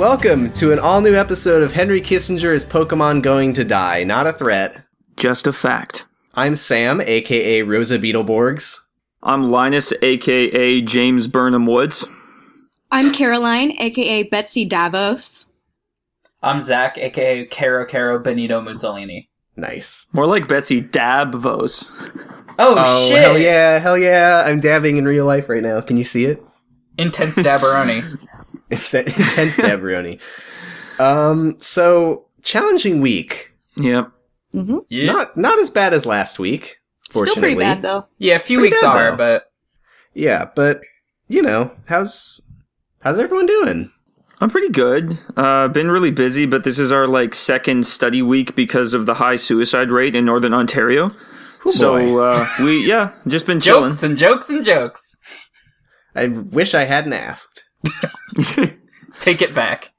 Hello, and welcome to an all new episode of Henry Kissinger is Pokemon Going to Die? Not a threat. Just a fact. I'm Sam, aka Rosa Beetleborgs. I'm Linus, aka James Burnham Woods. I'm Caroline, aka Betsy DeVos. I'm Zach, aka Caro Caro Benito Mussolini. Nice. More like Betsy Dabvos. Oh, Oh, shit! hell yeah, hell yeah. I'm dabbing in real life right now. Can you see it? Intense dabberoni. It's an intense dabberoni. Um, so, challenging week. Yep. Yeah, Not not as bad as last week. Still Fortunately. pretty bad though. yeah. A few Pretty weeks bad, are, though. but Yeah, but you know, how's how's everyone doing? I'm pretty good. Uh, been really busy, but this is our like second study week because of the high suicide rate in Northern Ontario. Oh, so boy. uh, we yeah, just been chilling. jokes and jokes and jokes. I wish I hadn't asked. Take it back.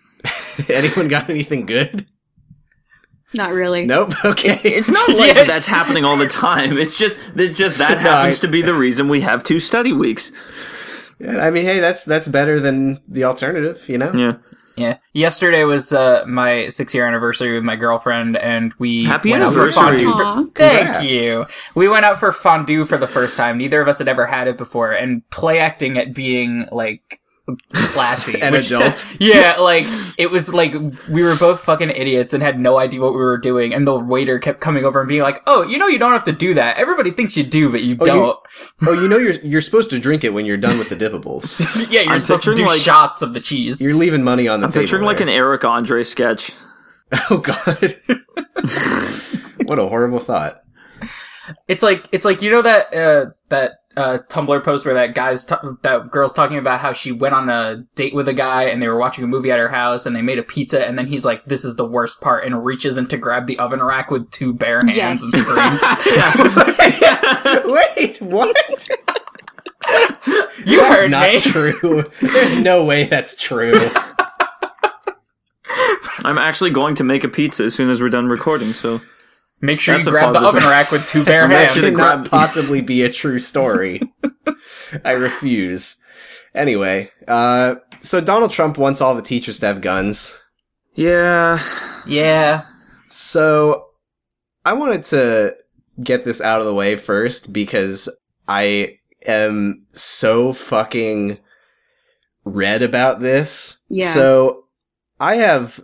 Anyone got anything good? Not really. Nope. Okay. It's not like Yes. that's happening all the time. It's just it's just that No, happens I- to be the reason we have two study weeks. Yeah, I mean, hey, that's that's better than the alternative, you know. Yeah. Yeah. Yesterday was uh, my six year anniversary with my girlfriend, and we Happy went out for anniversary. fondue. For- Thank you. We went out for fondue for the first time. Neither of us had ever had it before, and play acting at being like classy. An which- adult. yeah, like it was like we were both fucking idiots and had no idea what we were doing, and the waiter kept coming over and being like, "Oh, you know, you don't have to do that. Everybody thinks you do, but you Oh, don't." Oh, you know you're you're supposed to drink it when you're done with the dippables. yeah, you're I'm supposed to do like- shots of the cheese. You're leaving money on the I'm table. picturing like an. Eric Andre sketch. Oh God. what a horrible thought. It's like it's like you know that uh, that uh, Tumblr post where that guy's t- that girl's talking about how she went on a date with a guy and they were watching a movie at her house and they made a pizza and then he's like, "This is the worst part," and reaches in to grab the oven rack with two bare hands Yes. and screams. Wait, what? "You That's heard not me." true. There's no way that's true. I'm actually going to make a pizza as soon as we're done recording. So Make sure That's you a grab the oven rack with two bare I'm hands. actually Could gonna not possibly be a true story. I refuse. Anyway, uh, so Donald Trump wants all the teachers to have guns. yeah, yeah. So I wanted to get this out of the way first because I am so fucking red about this. Yeah. So I have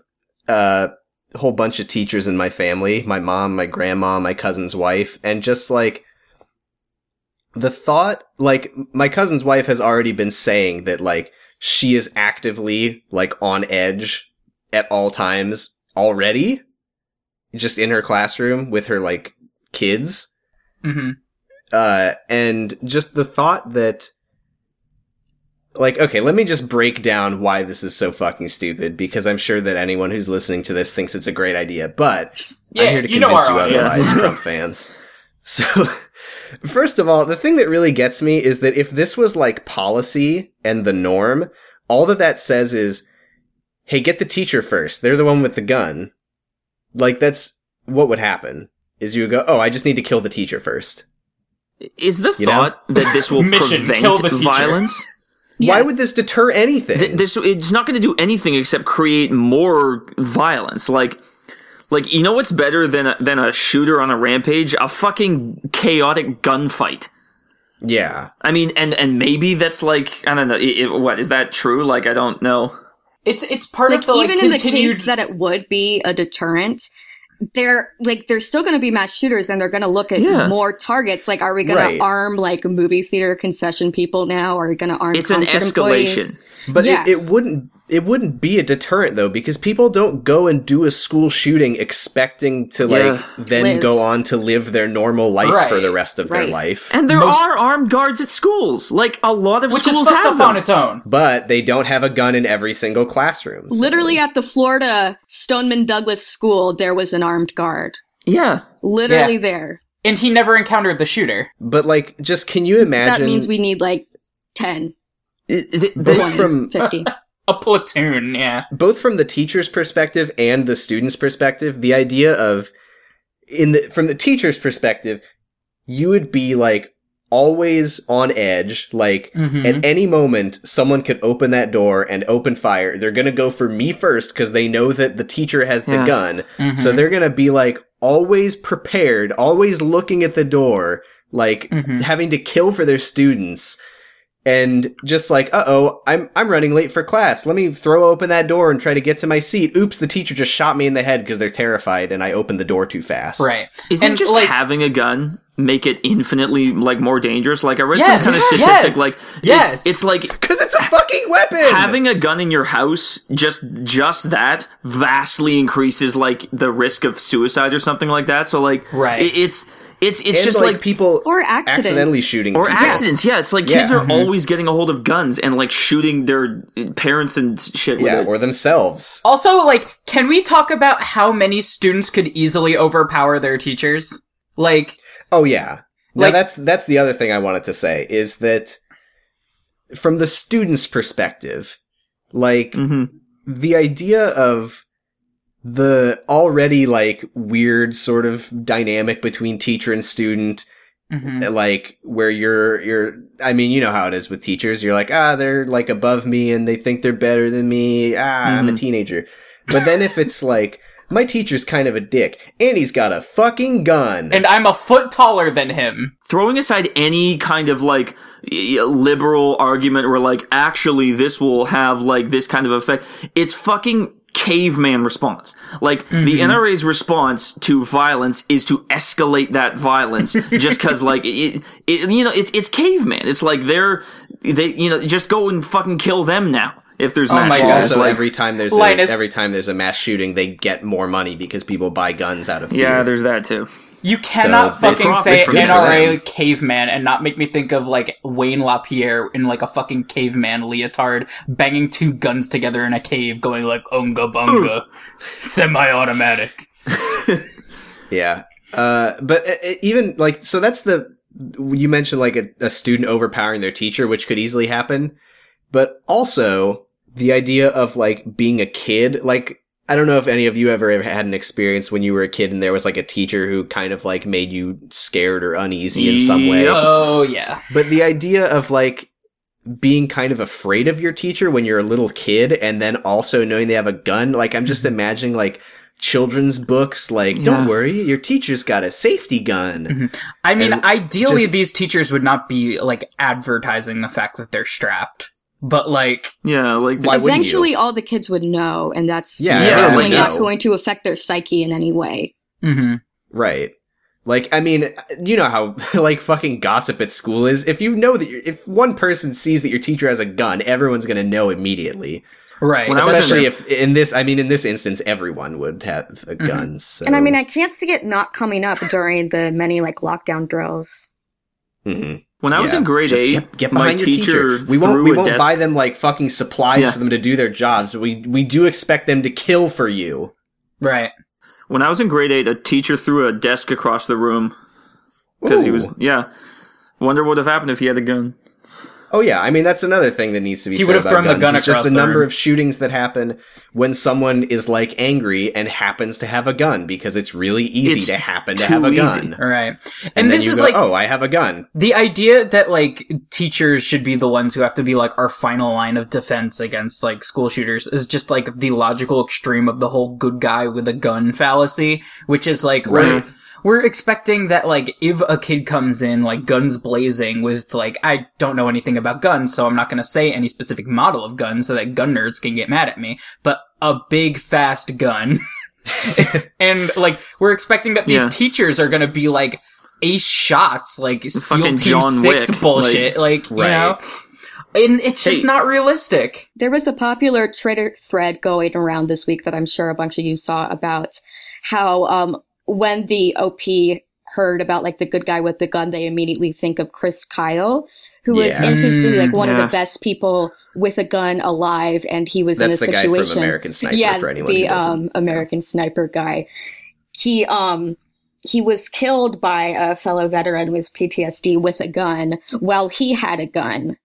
uh, a whole bunch of teachers in my family, my mom, my grandma, my cousin's wife, and just like the thought like my cousin's wife has already been saying that like she is actively like on edge at all times already just in her classroom with her like kids. Hmm uh and just the thought that like okay let me just break down why this is so fucking stupid because i'm sure that anyone who's listening to this thinks it's a great idea but Yeah, i'm here to you convince you otherwise trump fans. So first of all the thing that really gets me is that if this was like policy and the norm all that that says is hey get the teacher first. They're the one with the gun. Like that's what would happen is you would go oh i just need to kill the teacher first. Is the You know? thought that this will Mission, kill prevent the teacher. violence? Why would this deter anything? Th- this it's not going to do anything except create more violence. Like, like you know what's better than a, than a shooter on a rampage? A fucking chaotic gunfight. yeah. I mean, and and maybe that's like I don't know. i i what is that true? Like I don't know. It's it's part like of the like, even in the case that it would be a deterrent, they're like there's still going to be mass shooters, and they're going to look at Yeah. more targets. Like, are we going Right. to arm like movie theater concession people now? Are we going to arm? It's an escalation. employees? But yeah. it, it wouldn't it wouldn't be a deterrent though because people don't go and do a school shooting expecting to yeah. like then live. go on to live their normal life right. for the rest of right. their life and there Most... are armed guards at schools like a lot of Which schools have them. on its own but they don't have a gun in every single classroom so. literally at the florida stoneman douglas school there was an armed guard yeah literally yeah. there and he never encountered the shooter but like just can you imagine that means we need like 10 both from 50. a platoon, yeah. Both from the teacher's perspective and the student's perspective, the idea of in the from the teacher's perspective, you would be like always on edge. Like mm-hmm. at any moment, someone could open that door and open fire. They're gonna go for me first because they know that the teacher has the gun. Mm-hmm. So they're gonna be like always prepared, always looking at the door, like mm-hmm. having to kill for their students. And just like, uh oh, I'm I'm running late for class. Let me throw open that door and try to get to my seat. Oops, the teacher just shot me in the head because they're terrified, and I opened the door too fast. right. Isn't And, just like- having a gun make it infinitely like more dangerous? Like I read Yes, some kind of statistic, yes, like it- yes. it's like Because it's a fucking weapon. having a gun in your house just just that vastly increases like the risk of suicide or something like that. So like Right. it, it's it's it's and, just like, like people Or accidents. accidentally shooting or people. accidents. Yeah, it's like kids Yeah. are always getting a hold of guns and like shooting their parents and shit. With Yeah, it. or themselves. Also, like, can we talk about how many students could easily overpower their teachers? Like, Oh yeah. Now that's that's the other thing I wanted to say is that from the student's perspective, like hmm the idea of the already like weird sort of dynamic between teacher and student mhm. like where you're you're I mean you know how it is with teachers you're like ah they're like above me and they think they're better than me ah I'm a Mhm. teenager but then if it's like my teacher's kind of a dick and he's got a fucking gun and I'm a foot taller than him. throwing aside any kind of like liberal argument where like actually this will have like this kind of effect it's fucking caveman response like the mm-hmm. nra's response to violence is to escalate that violence just because like it, it you know it's it's caveman it's like they're they you know just go and fucking kill them now if there's Oh mass my shootings. God. also like, every time there's Linus- a, every time there's a mass shooting they get more money because people buy guns out of fear. yeah there's that too You cannot So, fucking say NRA caveman and not make me think of like Wayne LaPierre in like a fucking caveman leotard banging two guns together in a cave going like unga bunga semi-automatic. Yeah. Uh, but even like, so that's the, you mentioned like a, a student overpowering their teacher, which could easily happen. But also the idea of like being a kid, like, I don't know if any of you ever had an experience when you were a kid and there was like a teacher who kind of like made you scared or uneasy in some way. Oh yeah. But the idea of like being kind of afraid of your teacher when you're a little kid and then also knowing they have a gun, like I'm just mm-hmm. imagining like children's books like don't worry, your teacher's got a safety gun. Mm-hmm. I mean, And ideally, just- these teachers would not be like advertising the fact that they're strapped, but like, yeah like Why wouldn't you? Eventually, all the kids would know, and that's Yeah, Yeah, definitely like, not no. going to affect their psyche in any way. mhm. Right. Like, I mean, you know how, like, fucking gossip at school is. If you know that, you're, if one person sees that your teacher has a gun, everyone's gonna know immediately. right. When I was in Especially if, in this, I mean, in this instance, everyone would have a gun. So. And I mean, I can't see it not coming up during the many like lockdown drills. Mhm. When i was in grade Just 8 get, get my teacher, teacher. We won't, we won't desk buy them, like, fucking supplies Yeah. for them to do their jobs, but we, we do expect them to kill for you. right. When I was in grade eight, a teacher threw a desk across the room because he was yeah. Wonder what would have happened if he had a gun. Oh yeah, I mean that's another thing that needs to be He said would have about thrown the gun It's just the the number room. of shootings that happen when someone is like angry and happens to have a gun because it's really easy It's to happen to have a easy. gun. All right. And, And, this is go, like oh, I have a gun. the idea that like teachers should be the ones who have to be like our final line of defense against like school shooters is just like the logical extreme of the whole good guy with a gun fallacy, which is like Right. We're expecting that like if a kid comes in like guns blazing with like I don't know anything about guns, so I'm not going to say any specific model of gun so that gun nerds can get mad at me, but a big fast gun. and like we're expecting that these Yeah. teachers are going to be like ace shots like SEAL Fucking Team John 6 Wick, bullshit like, you Right. know and it's just not realistic. There was a popular Twitter thread going around this week that I'm sure a bunch of you saw about how um, when the OP heard about like the good guy with the gun, they immediately think of Chris Kyle, who was interestingly like one of the best people with a gun alive, and he was That's in the a guy situation. from American Sniper. yeah, for anyone the who um, American Sniper guy. He um he was killed by a fellow veteran with PTSD with a gun while he had a gun.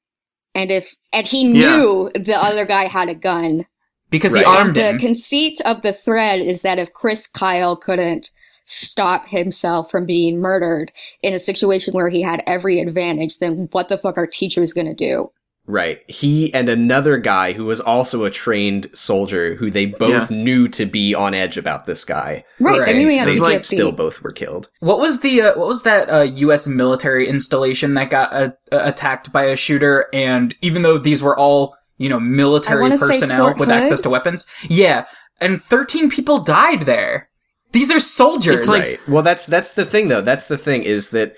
And if and he Yeah. knew the other guy had a gun. Because Right. he armed the him. conceit of the thread is that if Chris Kyle couldn't stop himself from being murdered in a situation where he had every advantage, then what the fuck are teachers gonna do? Right. He and another guy who was also a trained soldier who they both knew to be on edge about this guy. Right, Right. they knew he They like, still both were killed. What was the uh, what was that uh, U.S. military installation that got uh, uh, attacked by a shooter? And even though these were all you know military personnel with access to weapons, yeah, and thirteen people died there. These are soldiers. It's like- right. Well, that's that's the thing though. That's the thing is that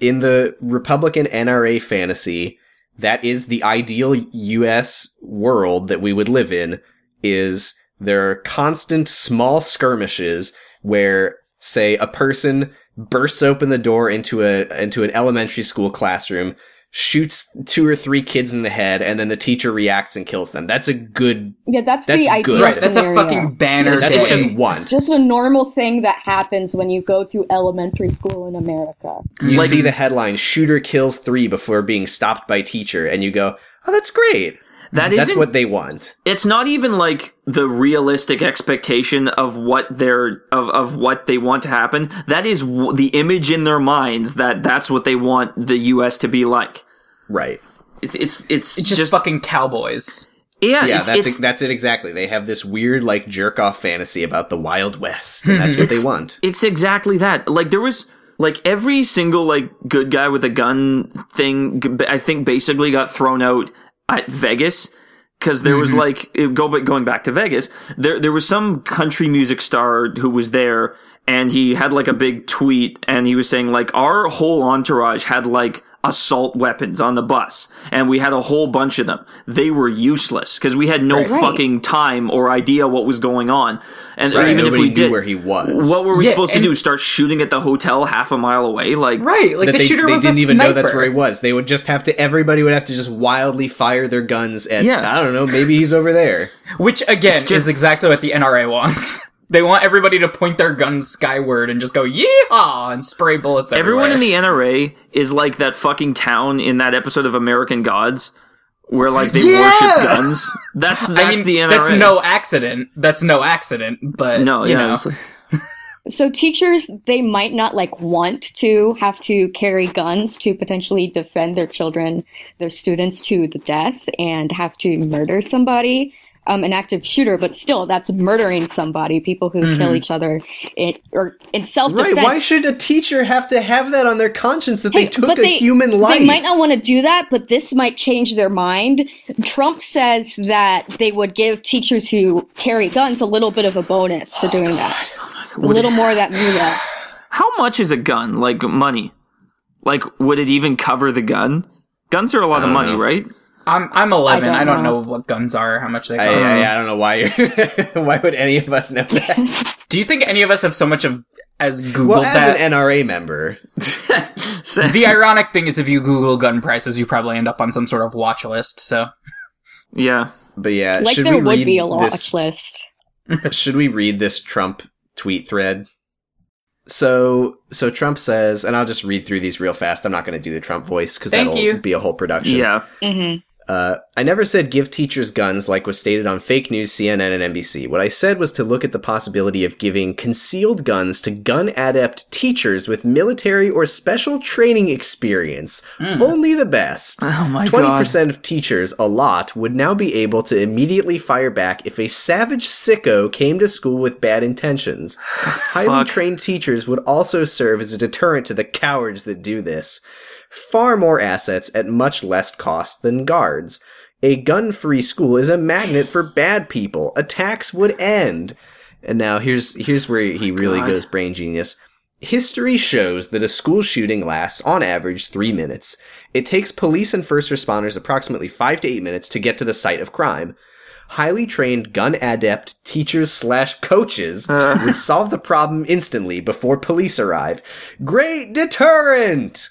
in the Republican NRA fantasy, that is the ideal US world that we would live in is there are constant small skirmishes where say a person bursts open the door into a into an elementary school classroom shoots two or three kids in the head and then the teacher reacts and kills them that's a good yeah, that's, That's the ideal good. right. That's a fucking banner. that's just one. just a normal thing that happens when you go to elementary school in America. You Like- see the headline "Shooter kills three before being stopped by teacher," and you go, "Oh, that's great. That That's what they want." it's not even like the realistic expectation of what they're of, of what they want to happen that is w- the image in their minds that that's what they want the us to be like Right? it's it's it's, It's just, fucking cowboys. yeah, Yeah, it's, that's it's, it, that's it exactly. They have this weird like jerk off fantasy about the Wild West, and that's what they want. it's exactly that like there was like every single like good guy with a gun thing i think basically got thrown out at vegas because there was mm-hmm. like it- go but going back to Vegas, there there was some country music star who was there, and he had like a big tweet, and he was saying like our whole entourage had like assault weapons on the bus, and we had a whole bunch of them. They were useless because we had no Right. fucking time or idea what was going on, and Right, even if we knew did, where he was. what were we Yeah, supposed to do? Start shooting at the hotel half a mile away? Like Right, like the they, shooter they was didn't a even know that's where he was. They would just have to. Everybody would have to just wildly fire their guns at. Yeah. I don't know. Maybe he's over there. Which again just- is exactly what the NRA wants. they want everybody to point their guns skyward and just go yeehaw and spray bullets. Everyone everywhere. in the NRA is like that fucking town in that episode of American Gods where like they Yeah! worship guns. That's that's I mean, the NRA. That's no accident. That's no accident. But no, you yeah. know. So teachers, they might not like want to have to carry guns to potentially defend their children, their students to the death and have to murder somebody, um, an active shooter, but still that's murdering somebody, people who kill each other in, or in self-defense. Right? Why should a teacher have to have that on their conscience that they took but a human life? They might not want to do that, but this might change their mind. Trump says that they would give teachers who carry guns a little bit of a bonus for doing that. A little more of that moolah. How much is a gun? Like money? Like would it even cover the gun? Guns are a lot of money, know. right? I'm I'm 11. I I don't, don't know. know. what guns are, how much they I, cost. I, I don't know why. You're, why would any of us know that? Do you think any of us have so much of as Googled Well, as that? an NRA member, the ironic thing is, if you Google gun prices, you probably end up on some sort of watch list. So yeah. but yeah, Like should there we would read be a watch this? list. should we read this Trump tweet thread? So, so Trump says, and I'll just read through these real fast. I'm not going to do the Trump voice because that'll you. be a whole production. Yeah. Mm-hmm. Uh, I never said give teachers guns like was stated on fake news, CNN, and NBC. What I said was to look at the possibility of giving concealed guns to gun adept teachers with military or special training experience. Only the best. Oh my Twenty god. percent of teachers, a lot, would now be able to immediately fire back if a savage sicko came to school with bad intentions. Highly trained teachers would also serve as a deterrent to the cowards that do this. Far more assets at much less cost than guards. A gun-free school is a magnet for bad people. Attacks would end. And now here's here's where he oh really God. goes brain genius. History shows that a school shooting lasts, on average, three minutes. It takes police and first responders approximately five to eight minutes to get to the site of crime. Highly trained gun adept teachers slash coaches uh. would solve the problem instantly before police arrive. Great deterrent!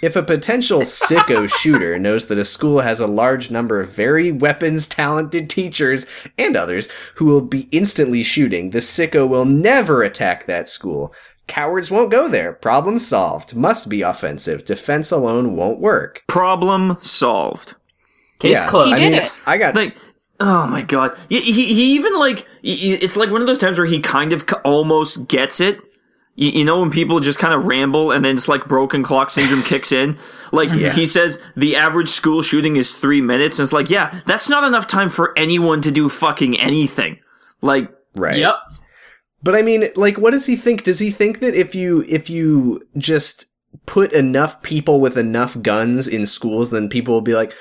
If a potential sicko shooter knows that a school has a large number of very weapons talented teachers and others who will be instantly shooting, the sicko will never attack that school. Cowards won't go there. Problem solved. Must be offensive. Defense alone won't work. Problem solved. case Yeah. closed. He I did mean, it. I got Like, oh my god. He, he, he even like, he- it's like one of those times where he kind of almost gets it. You, you know when people just kind of ramble and then it's like broken clock syndrome kicks in like he says the average school shooting is three minutes and it's like yeah that's not enough time for anyone to do fucking anything like Right. Yep. But I mean, like, what does he think? Does he think that if you if you just put enough people with enough guns in schools, then people will be like,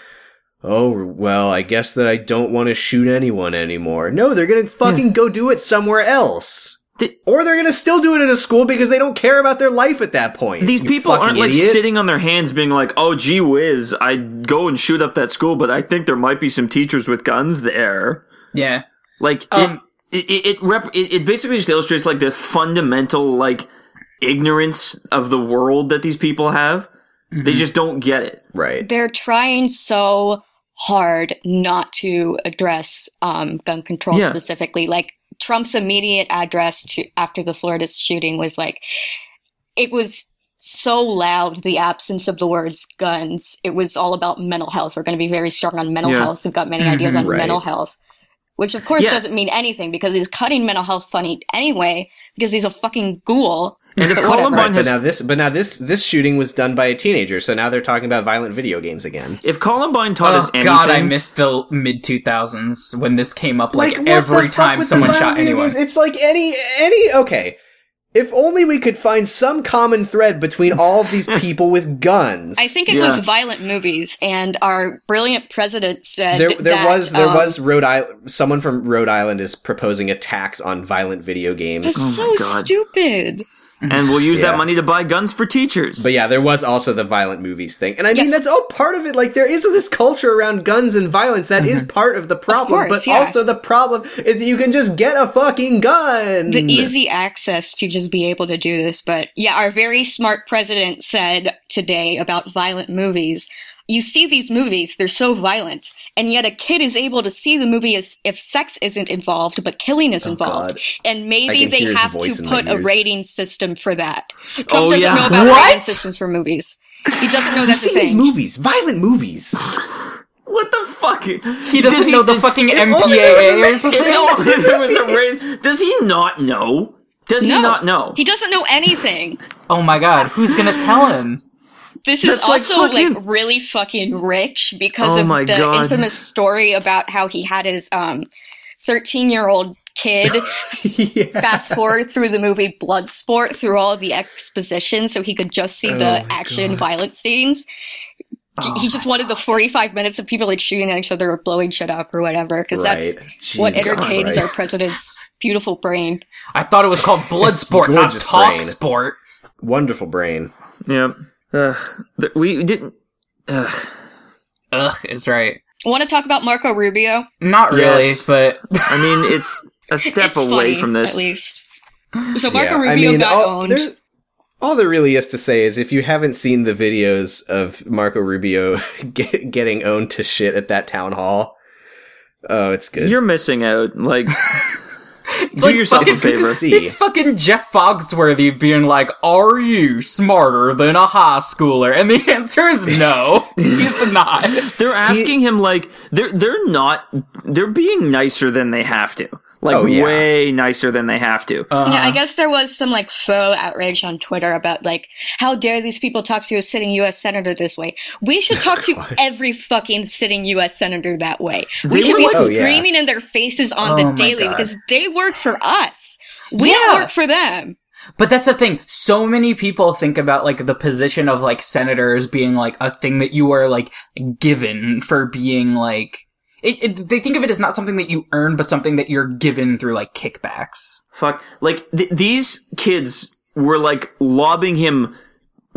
"Oh, well, I guess that I don't want to shoot anyone anymore." No, they're gonna fucking go do it somewhere else. Th- or they're gonna still do it in a school because they don't care about their life at that point. these you people aren't like idiot. sitting on their hands being like oh gee whiz i'd go and shoot up that school but i think there might be some teachers with guns there Yeah. like Um, it it it, rep- it it basically just illustrates like the fundamental like ignorance of the world that these people have they just don't get it right. They're trying so hard not to address um, gun control Yeah. specifically. Like Trump's immediate address to after the Florida shooting was like, it was so loud. The absence of the words guns. It was all about mental health. We're going to be very strong on mental Yeah. health. We've got many mm-hmm. ideas on Right. mental health. Which of course Yeah. doesn't mean anything because he's cutting mental health funny anyway because he's a fucking ghoul. And if Columbine Right, but has now this, but now this, this shooting was done by a teenager, so now they're talking about violent video games again. if Columbine taught Oh us anything, god, I missed the mid two thousands when this came up. Like, what every time someone shot video anyone. games? It's like any any okay. If only we could find some common thread between all of these people with guns. I think it Yeah. was violent movies, and our brilliant president said there there that, was there um, was Rhode Island. Someone from Rhode Island is proposing a tax on violent video games. This is Oh so God. stupid. And we'll use Yeah. that money to buy guns for teachers. But yeah, there was also the violent movies thing. And I mean, that's all part of it. Like, there is this culture around guns and violence that is mm-hmm. part of the problem. course, but yeah. also the problem is that you can just get a fucking gun. The easy access to just be able to do this. But yeah, our very smart president said today about violent movies. You see these movies, they're so violent, and yet a kid is able to see the movie as if sex isn't involved, but killing is oh, involved. Oh, God. And maybe they have to put a rating system for that. Trump Oh, doesn't yeah. know about What? rating systems for movies. He doesn't know you that's a see these movies, violent movies. what the fuck? he doesn't Does know the fucking if MPAA was a- something. If only there was a raise- Does he not know? Does he not know? He doesn't know anything. Oh my god, who's gonna tell him? This is That's also like, fucking- really fucking rich because Oh of my the God. infamous story about how he had his um 13 year old kid yeah. fast forward through the movie Bloodsport through all the exposition so he could just see the Oh my action God. violent scenes. Oh he just wanted the 45 minutes of people like shooting at each other or blowing shit up or whatever because that's Right. what entertains Christ. our president's beautiful brain. I thought it was called Bloodsport, not Gorgeous Talk brain. Sport. Wonderful brain. Yeah. Ugh. Th- we didn't. Ugh. Ugh, is right. Want to talk about Marco Rubio? Not really, Yes. but I mean, it's a step it's away funny, from this. At least. So Marco Yeah, Rubio I mean, got all, owned. all there really is to say is if you haven't seen the videos of Marco Rubio get, getting owned to shit at that town hall, oh, it's good. You're missing out. Like, it's do yourself a fucking- good to favor. see. It's fucking Jeff Foxworthy being like, "Are you smarter than a high schooler?" And the answer is no. He's not. They're asking him like they're they're not they're being nicer than they have to. Like Oh, yeah. way nicer than they have to. Uh, Yeah, I guess there was some like faux outrage on Twitter about like, how dare these people talk to a sitting U.S. senator this way? We should talk to every fucking sitting U.S. senator that way. We They should be like- Oh, yeah. screaming in their faces on Oh the daily because they work for us. We Yeah. don't work for them. But that's the thing. So many people think about like the position of like senators being like a thing that you are like given for being like. It, it, they think of it as not something that you earn, but something that you're given through like kickbacks. Fuck. Like th- these kids were like lobbing him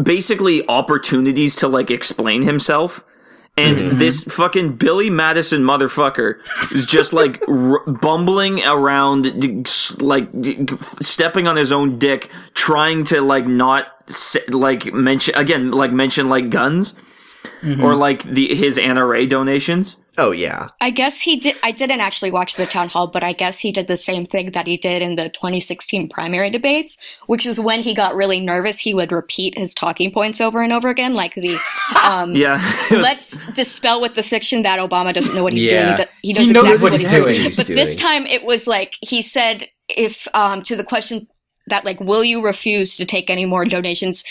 basically opportunities to like explain himself. And mm-hmm. this fucking Billy Madison motherfucker is just like r- bumbling around, like g- g- stepping on his own dick, trying to like not like mention again, like mention like guns mm-hmm. or like the his NRA donations. Oh, yeah. I guess he did. I didn't actually watch the town hall, but I guess he did the same thing that he did in the 2016 primary debates, which is when he got really nervous, he would repeat his talking points over and over again, like the um, Yeah. let's dispel with the fiction that Obama doesn't know what he's Yeah. doing. He, he knows He exactly what what he's he's doing. doing. He's But this doing. time it was like he said, if um, to the question that like, will you refuse to take any more donations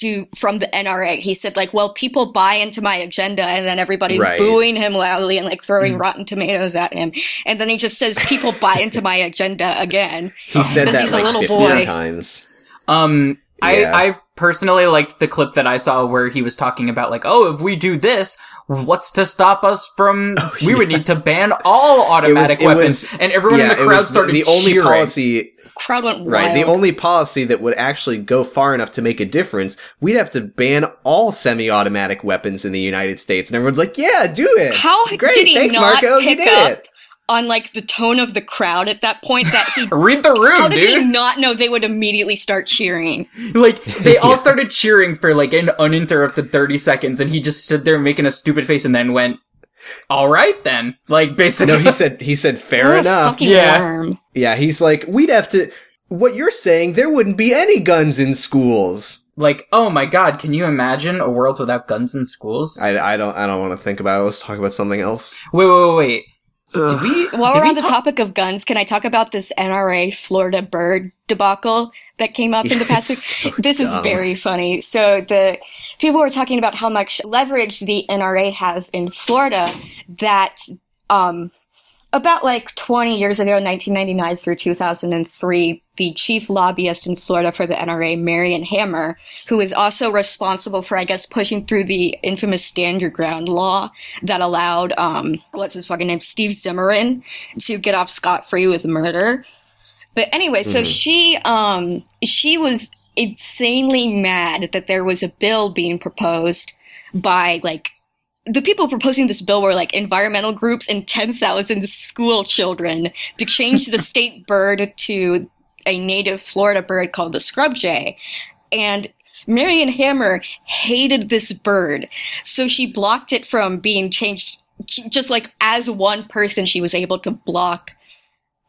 to from the NRA? He said like, well, people buy into my agenda, and then everybody's Right. booing him loudly and like throwing rotten tomatoes at him, and then he just says, people buy into my agenda again. He said Because that he's a like little 15 boy. times. Um, Yeah. I, I personally liked the clip that I saw where he was talking about like, oh, if we do this, what's to stop us from? Oh, we would need to ban all automatic Oh, it weapons, was- and everyone in the crowd was the- started the only cheering. policy Crowd went wild. Right. The only policy that would actually go far enough to make a difference, we'd have to ban all semi-automatic weapons in the United States. And everyone's like, "Yeah, do it." How Great, did he thanks, not Marco. You pick did up it. On like the tone of the crowd at that point that he? Read the room, How did dude. he not know they would immediately start cheering? Like they all started cheering for like an uninterrupted thirty seconds, and he just stood there making a stupid face, and then went, "All right, then." Like basically, No, he said he said fair What enough. Yeah. worm. Yeah, he's like, "We'd have to what you're saying, there wouldn't be any guns in schools." like, oh my god, can you imagine a world without guns in schools? I, I don't I don't want to think about it. Let's talk about something else. wait, wait, wait, wait. Ugh. Did we? While did we're we on the talk- topic of guns, can I talk about this NRA Florida bird debacle that came up in the past week? so this is very funny. So the people were talking about how much leverage the NRA has in Florida that um about like 20 years ago, 1999 through 2003, the chief lobbyist in Florida for the NRA, Marion Hammer, who is also responsible for, I guess, pushing through the infamous Stand Your Ground law that allowed, um, what's his fucking name, Steve Zimmerman, to get off scot free with murder. But anyway, so she, um, she was insanely mad that there was a bill being proposed by like the people proposing this bill were like environmental groups and 10,000 school children to change the state bird to a native Florida bird called the scrub jay. And Marion Hammer hated this bird, so she blocked it from being changed. Just like as one person, she was able to block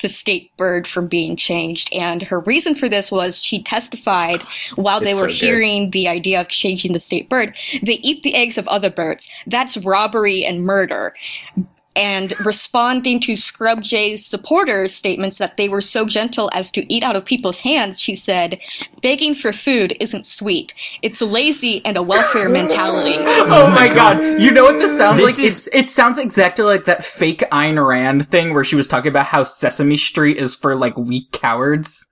the state bird from being changed. And her reason for this was she testified while they It's were so good. hearing the idea of changing the state bird. They eat the eggs of other birds. That's robbery and murder. And responding to Scrub Jay's supporters' statements that they were so gentle as to eat out of people's hands, she said, begging for food isn't sweet. It's lazy and a welfare mentality. Oh my god! You know what this sounds This like? is- It's, it sounds exactly like that fake Ayn Rand thing where she was talking about how Sesame Street is for like weak cowards.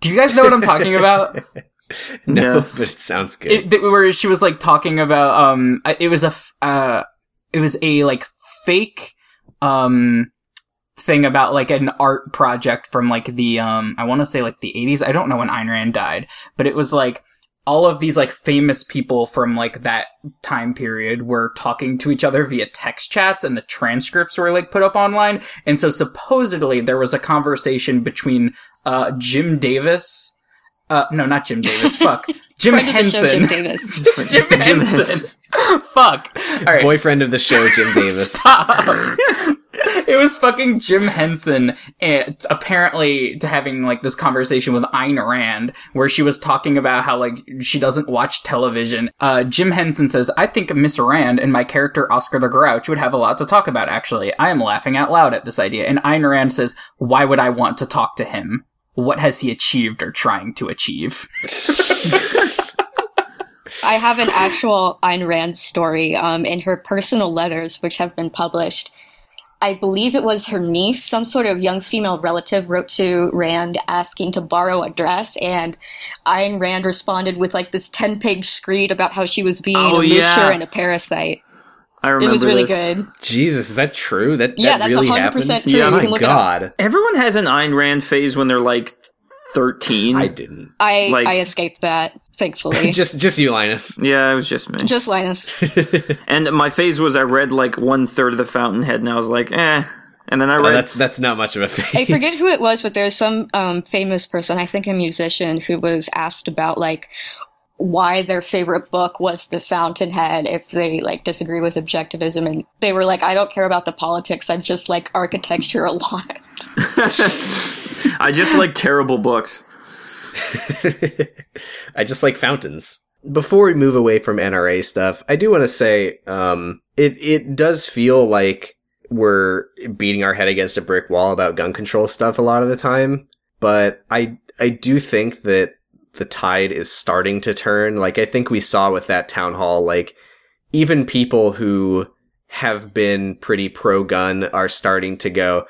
Do you guys know what I'm talking about? No, No. but it sounds good. it, th- where she was like talking about um it was a f- uh it was a like fake um thing about like an art project from like the um I want to say like the 80s I don't know when Ayn Rand died but it was like all of these like famous people from like that time period were talking to each other via text chats and the transcripts were like put up online. And so supposedly there was a conversation between uh Jim Davis uh no not Jim Davis fuck Jim Friend of the show, Henson Jim Davis. Jim Jim Henson. Fuck. All right. Boyfriend of the show, Jim Davis. Stop. it was fucking Jim Henson and apparently having like this conversation with Ayn Rand where she was talking about how like she doesn't watch television. Uh, Jim Henson says, I think Miss Rand and my character Oscar the Grouch would have a lot to talk about actually. I am laughing out loud at this idea. And Ayn Rand says, why would I want to talk to him? What has he achieved or trying to achieve? I have an actual Ayn Rand story um, in her personal letters, which have been published. I believe it was her niece, some sort of young female relative, wrote to Rand asking to borrow a dress, and Ayn Rand responded with like this ten-page screed about how she was being Oh, a moocher yeah. and a parasite. I remember. It was really this. good. Jesus, is that true? That Yeah, that that's really 100% happened? true. Yeah, You my can look it up. God, Everyone has an Ayn Rand phase when they're like 13. I didn't. I Like- I escaped that, thankfully. Just just you, Linus. yeah, it was just me. Just Linus. and my phase was I read like one third of the Fountainhead, and I was like, eh. And then I Oh, read. that's that's not much of a phase. I forget who it was, but there's some um, famous person, I think a musician, who was asked about like why their favorite book was The Fountainhead if they like disagree with objectivism, and they were like, "I don't care about the politics. I just like architecture a lot." I just like terrible books. I just like fountains. Before we move away from NRA stuff, I do want to say um, it it does feel like we're beating our head against a brick wall about gun control stuff a lot of the time. but I I do think that the tide is starting to turn. Like I think we saw with that town hall, like even people who have been pretty pro gun are starting to go,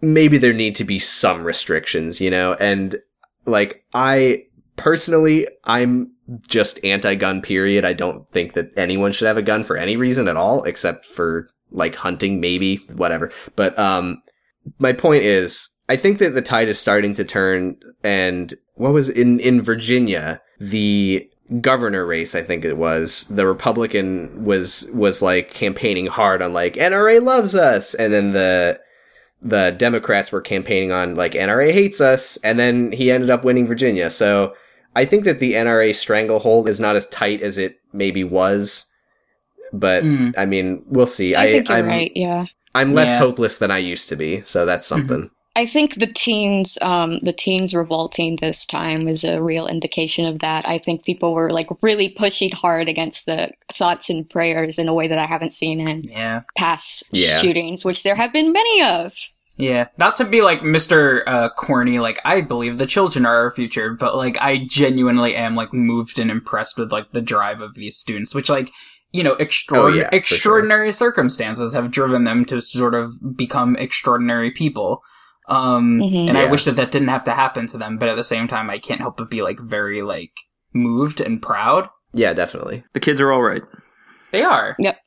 maybe there need to be some restrictions, you know? And like I personally, I'm just anti gun period. I don't think that anyone should have a gun for any reason at all, except for like hunting, maybe, whatever. But, um, my point is, I think that the tide is starting to turn and what was in, in Virginia, the governor race, I think it was, the Republican was, was like campaigning hard on like NRA loves us. And then the, the Democrats were campaigning on like NRA hates us. And then he ended up winning Virginia. So I think that the NRA stranglehold is not as tight as it maybe was. But Mm. I mean, we'll see. I think you're I'm, right. Yeah. I'm less Yeah. hopeless than I used to be. So that's something. I think the teens, um, the teens revolting this time is a real indication of that. I think people were like really pushing hard against the thoughts and prayers in a way that I haven't seen in Yeah. past Yeah. shootings, which there have been many of. Yeah, not to be like Mr. Uh, corny, like I believe the children are our future, but like I genuinely am like moved and impressed with like the drive of these students, which like you know extraor- Oh, yeah, for sure. extraordinary circumstances have driven them to sort of become extraordinary people. Um, Mhm. and I wish that that didn't have to happen to them, but at the same time, I can't help but be like very like moved and proud. Yeah, definitely. The kids are all right. They are. Yep.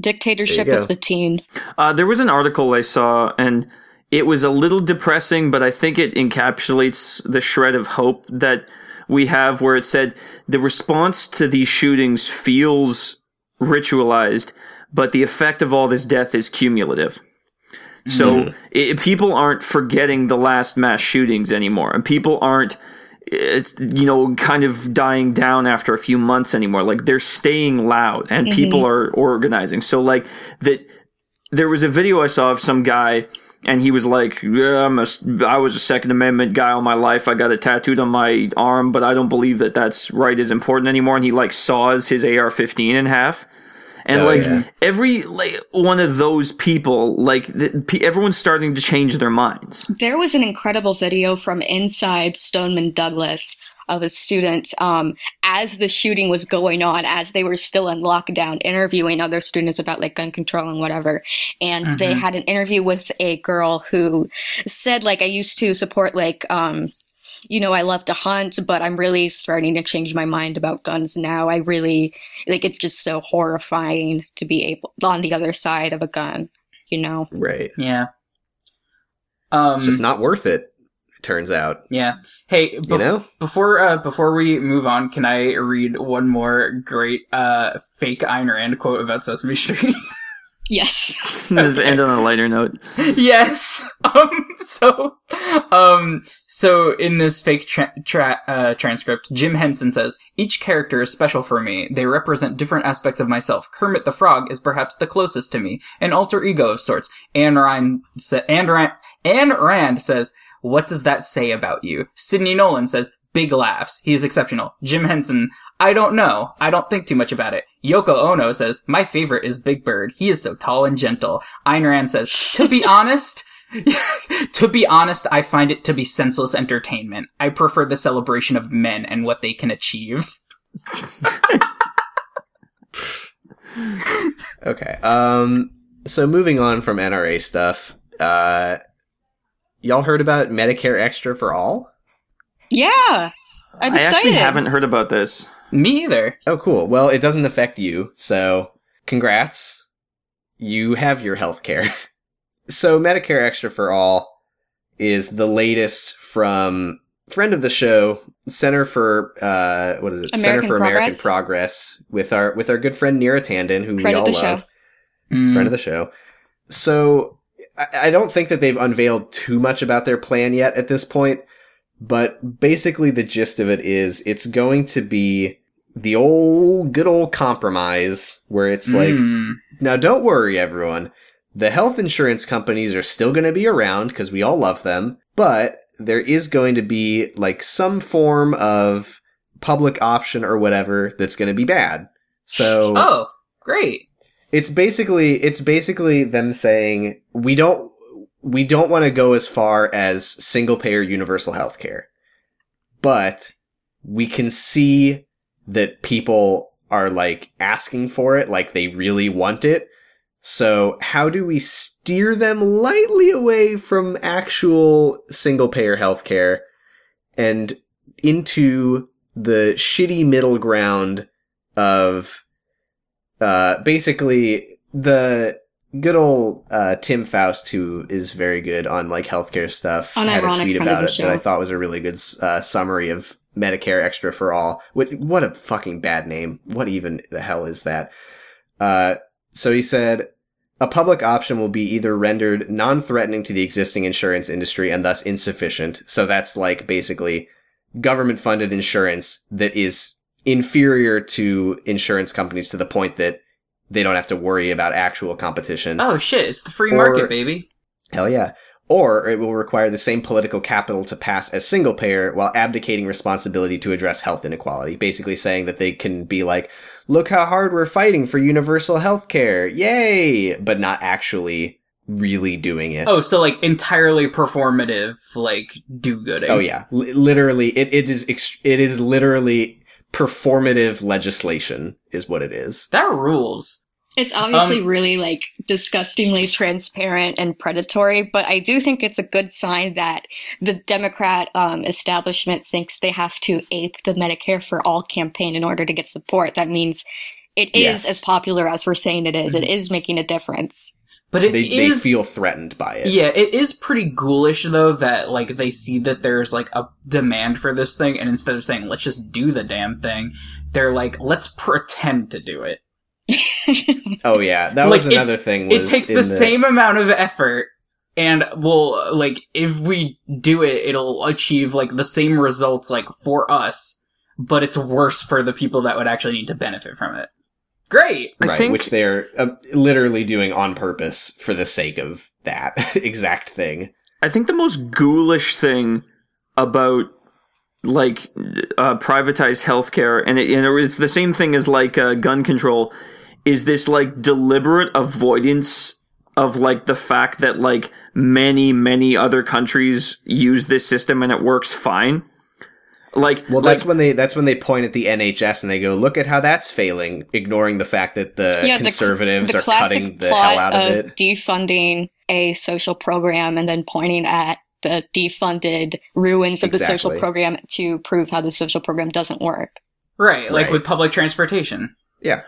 Dictatorship of the teen. Uh, there was an article I saw, and it was a little depressing, but I think it encapsulates the shred of hope that we have, where it said the response to these shootings feels ritualized, but the effect of all this death is cumulative. So i people aren't forgetting the last mass shootings anymore, and people aren't, it's you know, kind of dying down after a few months anymore. Like they're staying loud, and mm-hmm. people are organizing. So like that, there was a video I saw of some guy. And he was like, yeah, I'm a, I was a Second Amendment guy all my life. I got it tattooed on my arm, but I don't believe that that's right is important anymore. And he like saws his AR-15 in half. And Oh, like yeah. every like one of those people, like the, pe- everyone's starting to change their minds. There was an incredible video from inside Stoneman Douglas of a student um, as the shooting was going on, as they were still in lockdown, interviewing other students about like gun control and whatever. And they had an interview with a girl who said, like, I used to support like um, you know, I love to hunt, but I'm really starting to change my mind about guns now. I really like it's just so horrifying to be able on the other side of a gun, you know. Right. Yeah. Um, It's just not worth it. Turns out. yeah. Hey, You know? Before uh, before we move on, can I read one more great uh, fake Ayn Rand quote about Sesame Street? Yes. Let's end on a lighter note. yes. Um. So, um. So in this fake tra- tra- uh, transcript, Jim Henson says each character is special for me. They represent different aspects of myself. Kermit the Frog is perhaps the closest to me, an alter ego of sorts. Anne Rand, sa- Anne Rand, Anne Rand says, "What does that say about you?" Sidney Nolan says, "Big laughs. He is exceptional." Jim Henson. I don't know. I don't think too much about it. Yoko Ono says, My favorite is Big Bird. He is so tall and gentle. Ayn Rand says, To be honest, to be honest, I find it to be senseless entertainment. I prefer the celebration of men and what they can achieve. Okay. Um. So moving on from NRA stuff. Uh. Y'all heard about Medicare Extra for all? Yeah. I'm excited. I actually haven't heard about this. Me either. Oh, cool. Well, it doesn't affect you, so congrats. You have your health care. so, Medicare Extra for All is the latest from friend of the show, Center for uh, what is it? Center American for American Progress? Progress with our with our good friend Neera Tanden, who we Friend of all the show. love, Mm. friend of the show. So, I, I don't think that they've unveiled too much about their plan yet at this point. But basically, the gist of it is it's going to be the old, good old compromise where it's like, Mm. now don't worry, everyone. The health insurance companies are still going to be around because we all love them, but there is going to be like some form of public option or whatever that's going to be bad. So Oh, great. it's basically it's basically them saying we don't we don't want to go as far as single payer universal health care but we can see that people are like asking for it, like they really want it. So how do we steer them lightly away from actual single payer healthcare and into the shitty middle ground of uh basically the good old uh, Tim Faust, who is very good on like healthcare stuff, had a tweet about it show. that I thought was a really good uh, summary of Medicare Extra for All. What, what a fucking bad name! What even the hell is that? Uh, so he said. A public option will be either rendered non-threatening to the existing insurance industry and thus insufficient. So that's like basically government-funded insurance that is inferior to insurance companies to the point that they don't have to worry about actual competition. Oh shit! It's the free Or- market, baby. Hell yeah. Or it will require the same political capital to pass as single payer while abdicating responsibility to address health inequality. Basically saying that they can be like, look how hard we're fighting for universal health care. Yay! But not actually really doing it. Oh, so like entirely performative, like do-gooding. Oh yeah. L- literally, it, it is, it is literally performative legislation is what it is. that rules. It's obviously Um, really like disgustingly transparent and predatory, but I do think it's a good sign that the Democrat um, establishment thinks they have to ape the Medicare for All campaign in order to get support. That means it is Yes. as popular as we're saying it is. It is making a difference. But it They, they feel threatened by it. Yeah, it is pretty ghoulish though that like they see that there's like a demand for this thing, and instead of saying let's just do the damn thing, they're like let's pretend to do it. Oh yeah. That Like, was it- another thing It takes in the, same amount of effort, and we'll like if we do it, it'll achieve like the same results like for us, but it's worse for the people that would actually need to benefit from it. Great. I right, think which they're uh, literally doing on purpose for the sake of that exact thing. I think the most ghoulish thing about like uh, privatized healthcare, and, it, and it's the same thing as like uh, gun control, is this like deliberate avoidance of like the fact that like many many other countries use this system and it works fine. Like, Well, like, that's when they that's when they point at the NHS and they go, "Look at how that's failing," ignoring the fact that the Yeah, conservatives the are classic cutting the plot hell out of, it. defunding a social program and then pointing at the defunded ruins of the social program to prove how the social program doesn't work. Right, like Right. with public transportation. Yeah,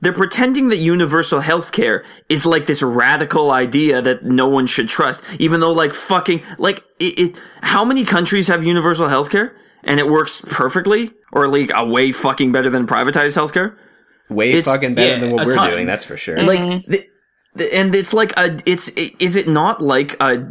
They're pretending that universal healthcare is like this radical idea that no one should trust, even though like fucking like it, it how many countries have universal healthcare and it works perfectly or like a way fucking better than privatized healthcare? way It's- fucking better yeah, than what we're ton. doing. That's for sure. Like mm-hmm. the, the, and it's like a it's is it not like a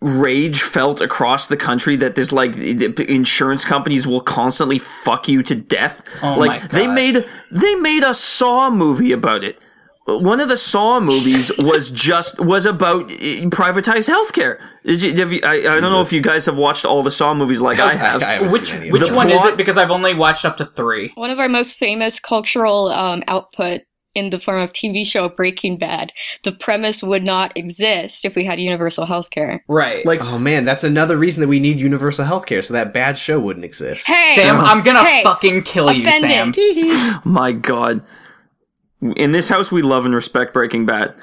rage felt across the country that there's like the insurance companies will constantly fuck you to death Oh like my they made they made a saw movie about it one of the Saw movies was just was about uh, privatized healthcare. Is it, have you, I, I don't know if you guys have watched all the Saw movies like I have. I haven't Which seen any of which them. one is it? Because I've only watched up to three. One of our most famous cultural um, output in the form of TV show Breaking Bad, the premise would not exist if we had universal health care. Right. Like Oh man, that's another reason that we need universal healthcare, so that bad show wouldn't exist. Hey, Sam, I'm gonna Hey, fucking kill you, Sam. my god. In this house, we love and respect Breaking Bad.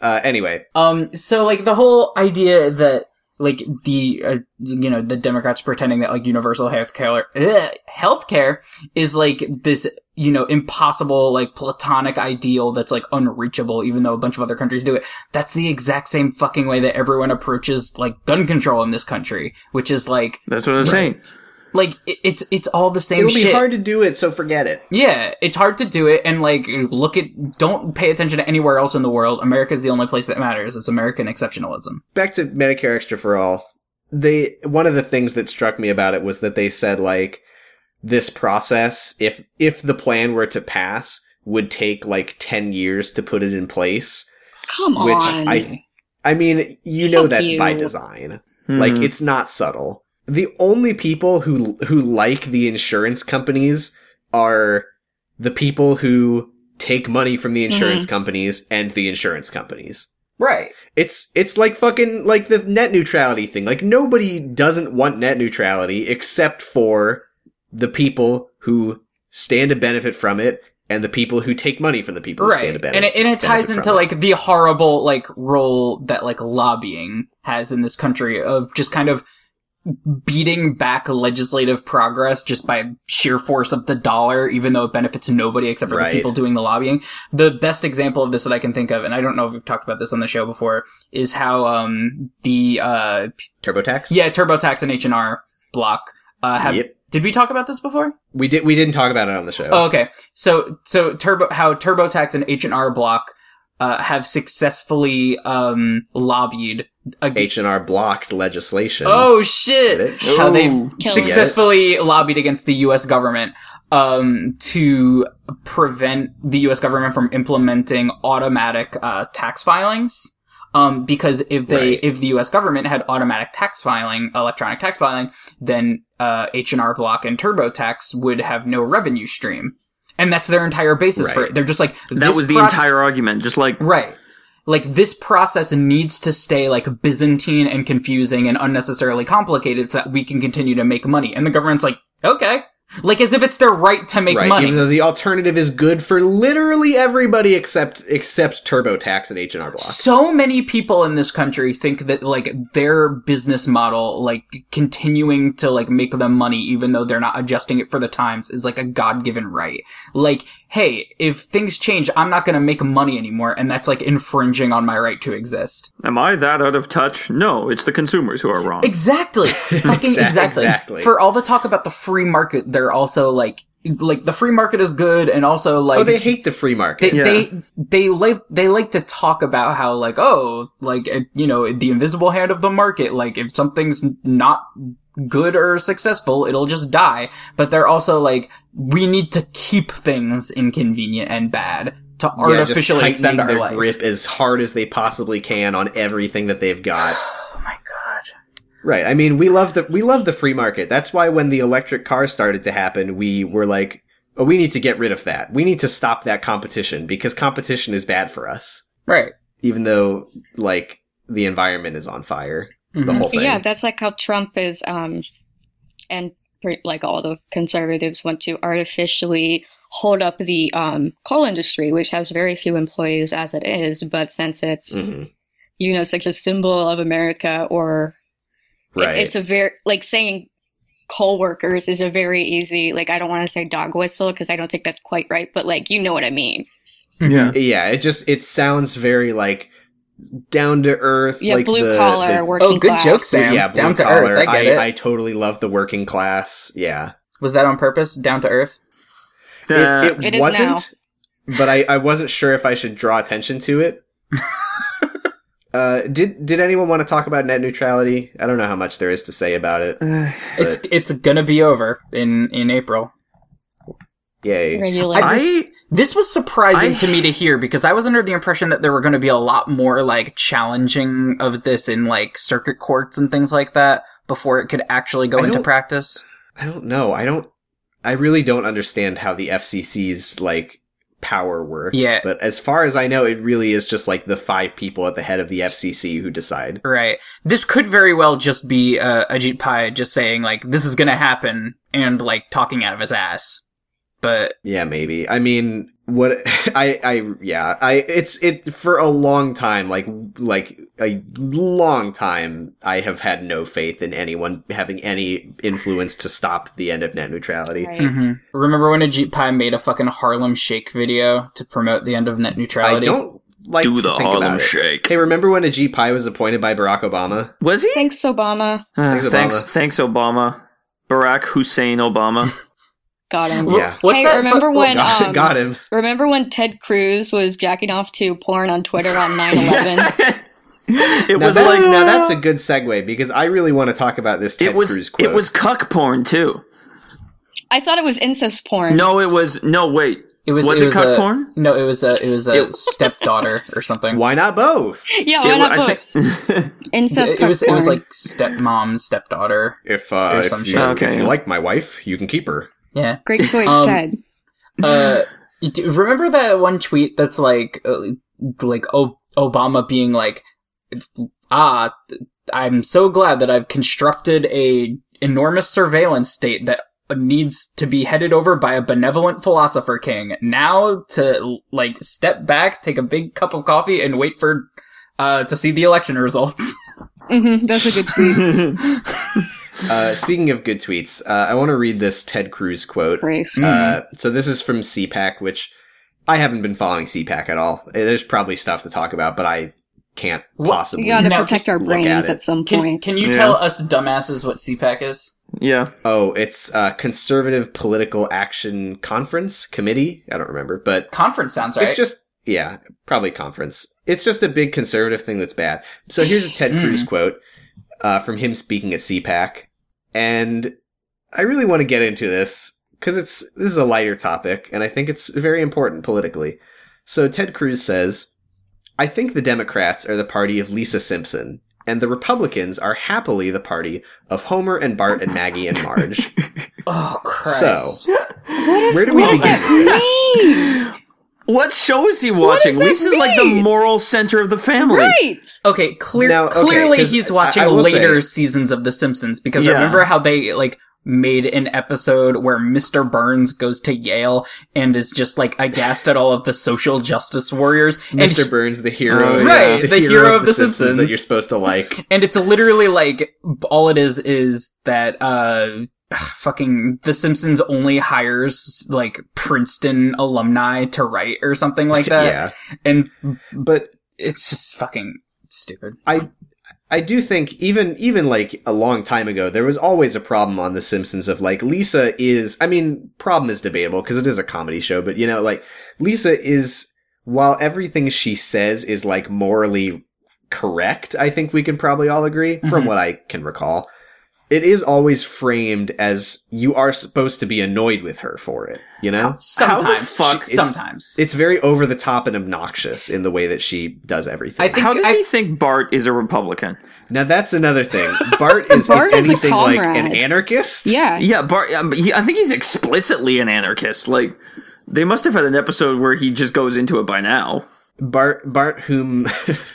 Uh, anyway, Um, so like the whole idea that like the uh, you know the Democrats pretending that like universal healthcare ugh, healthcare is like this you know impossible like platonic ideal that's like unreachable even though a bunch of other countries do it. That's the exact same fucking way that everyone approaches like gun control in this country, which is like That's what I'm saying. Like it, it's it's all the same shit. it'll shit. be hard to do it, so forget it. Yeah, it's hard to do it, and like, look at, don't pay attention to anywhere else in the world. America's the only place that matters. It's American exceptionalism. back to Medicare Extra for All. They one of the things that struck me about it was that they said like this process, if if the plan were to pass, would take like ten years to put it in place. Come Which on. I I mean, you know Fuck that's by you. design. Like Mhm. it's not subtle. The only people who who like the insurance companies are the people who take money from the insurance mm-hmm. companies and the insurance companies. Right. It's it's like fucking like the net neutrality thing. Like nobody doesn't want net neutrality except for the people who stand to benefit from it and the people who take money from the people who stand to benefit. And it, and it ties into it. like the horrible like role that like lobbying has in this country of just kind of beating back legislative progress just by sheer force of the dollar, even though it benefits nobody except for Right. the people doing the lobbying. The best example of this that I can think of, and I don't know if we've talked about this on the show before, is how um the uh TurboTax. yeah TurboTax and H and R block uh have. Yep. Did we talk about this before? we did. We didn't talk about it on the show. Oh, okay. So, so Turbo, how TurboTax and H and R Block uh, have successfully um, lobbied. H and R blocked legislation. Oh shit! How they've successfully lobbied against the U.S. government um, to prevent the U.S. government from implementing automatic uh, tax filings. Um, because if they, Right. if the U.S. government had automatic tax filing, electronic tax filing, then uh, H and R Block and TurboTax would have no revenue stream, and that's their entire basis for it. They're just like That was the proce- entire argument. Just like Right. Like this process needs to stay like Byzantine and confusing and unnecessarily complicated so that we can continue to make money. And the government's like, okay. Like as if it's their right to make right. money. Even though the alternative is good for literally everybody except except TurboTax and H and R block. so many people in this country think that like their business model, like continuing to like make them money even though they're not adjusting it for the times is like a God-given right. Like, hey, if things change, I'm not gonna make money anymore and that's like infringing on my right to exist. Am I that out of touch? No, it's the consumers who are wrong. Exactly. Fucking exactly. exactly. For all the talk about the free market, they're also like like the free market is good and also like Oh, they hate the free market. they, Yeah. they they like they like to talk about how like oh like uh, you know the invisible hand of the market like if something's not good or successful it'll just die but they're also like we need to keep things inconvenient and bad to yeah, just artificially tightening extend our their life grip as hard as they possibly can on everything that they've got. my god Right. I mean, we love the we love the free market. That's why when the electric car started to happen, we were like, "Oh, we need to get rid of that. We need to stop that competition because competition is bad for us." right Even though like the environment is on fire, the Mhm. whole thing. Yeah, that's like how Trump is, um, and like all the conservatives want to artificially hold up the um, coal industry, which has very few employees as it is. But since it's Mhm. you know such a symbol of America, or it- it's a very like saying coal workers is a very easy like I don't want to say dog whistle because I don't think that's quite right, but like you know what I mean. yeah. yeah, it just it sounds very like down to earth. Yeah, like blue the- collar, the- working Oh, good class. joke, Sam. yeah, Down blue to earth, collar. I get it. I totally love the working class. Yeah, was that on purpose down to earth Uh, it, it, It is wasn't, but I, I wasn't sure if I should draw attention to it. uh, did did anyone want to talk about net neutrality? I don't know how much there is to say about it. it's it's gonna be over in in april Yay! Regulate. I This was surprising I- to me to hear because I was under the impression that there were going to be a lot more like challenging of this in like circuit courts and things like that before it could actually go I into practice. I don't know. I don't. I really don't understand how the FCC's like power works. Yeah. But as far as I know, it really is just like the five people at the head of the FCC who decide. Right. This could very well just be uh, Ajit Pai just saying like this is going to happen and like talking out of his ass. But Yeah, maybe. I mean, what I I yeah, I it's it for a long time like like a long time I have had no faith in anyone having any influence to stop the end of net neutrality. Right. mhm. remember when Ajit Pai made a fucking Harlem Shake video to promote the end of net neutrality? I neutrality? don't like do to the think Harlem about it. Shake. Hey, remember when Ajit Pai was appointed by Barack Obama? Was he? Thanks, Obama. Uh, Thanks, thanks, Obama. thanks, Obama. Barack Hussein Obama. Got him. Yeah. What's hey, that? remember fu- when Got, um, got him. remember when Ted Cruz was jacking off to porn on Twitter on 9/11? it Now was that's, like now that's a good segue because I really want to talk about this Ted it was Cruz quote. it was cuck porn too. I thought it was incest porn. No, it was no wait. It was, Was it it was cuck a, porn? No, it was a it was a It- stepdaughter or something. Why not both? Yeah, why wa- not both? think- Incest It, it was it was like stepmom, stepdaughter. If Or uh, if some you, shit. Okay, if you like my wife, you can keep her. Yeah. great choice, Um, Ted. Uh, you do- remember that one tweet that's like, uh, like, oh, Obama being like, ah, I'm so glad that I've constructed a enormous surveillance state that needs to be headed over by a benevolent philosopher king. Now to like step back, take a big cup of coffee, and wait for uh, to see the election results. hmm that's a good tweet. Uh, speaking of good tweets, uh, I want to read this Ted Cruz quote. Uh, so this is from CPAC, which I haven't been following CPAC at all. There's probably stuff to talk about, but I can't possibly. You gotta Now, protect our look brains at at, some Can, point. can you Yeah. tell us dumbasses what CPAC is? Yeah. Oh, it's uh, Conservative Political Action Conference Committee. I don't remember, but Conference sounds right. it's just yeah, probably conference. It's just a big conservative thing that's bad. So here's a Ted Hmm. Cruz quote uh, from him speaking at CPAC, and I really want to get into this because it's this is a lighter topic, and I think it's very important politically. So Ted Cruz says, "I think the Democrats are the party of Lisa Simpson." And the Republicans are happily the party of Homer and Bart and Maggie and Marge. oh Christ! So, what is, where do we what does begin? That mean? What show is he watching? that Lisa's like the moral center of the family. right. Okay, clear, Now, okay, clearly 'cause he's watching I will later say- seasons of The Simpsons because Yeah. remember how they like made an episode where Mr. Burns goes to Yale and is just like aghast at all of the social justice warriors and Mr. he- Burns, the hero, Oh, Right, the hero of The Simpsons. that you're supposed to like. and it's literally like all it is is that uh fucking The Simpsons only hires like Princeton alumni to write or something like that yeah, and but it's just fucking stupid. I I do think even even like a long time ago there was always a problem on The Simpsons of like Lisa is I mean problem is debatable because it is a comedy show, but you know like Lisa is while everything she says is like morally correct, I think we can probably all agree from Mhm. what I can recall. It is always framed as you are supposed to be annoyed with her for it, you know? Sometimes, fuck- it's- sometimes. It's very over the top and obnoxious in the way that she does everything. I think How does I- he think Bart is a Republican? now that's another thing. Bart is Bart if is a anything like an anarchist. Yeah. Yeah, Bart. Um, he, I think he's explicitly an anarchist. Like they must have had an episode where he just goes into it by now. Bart Bart whom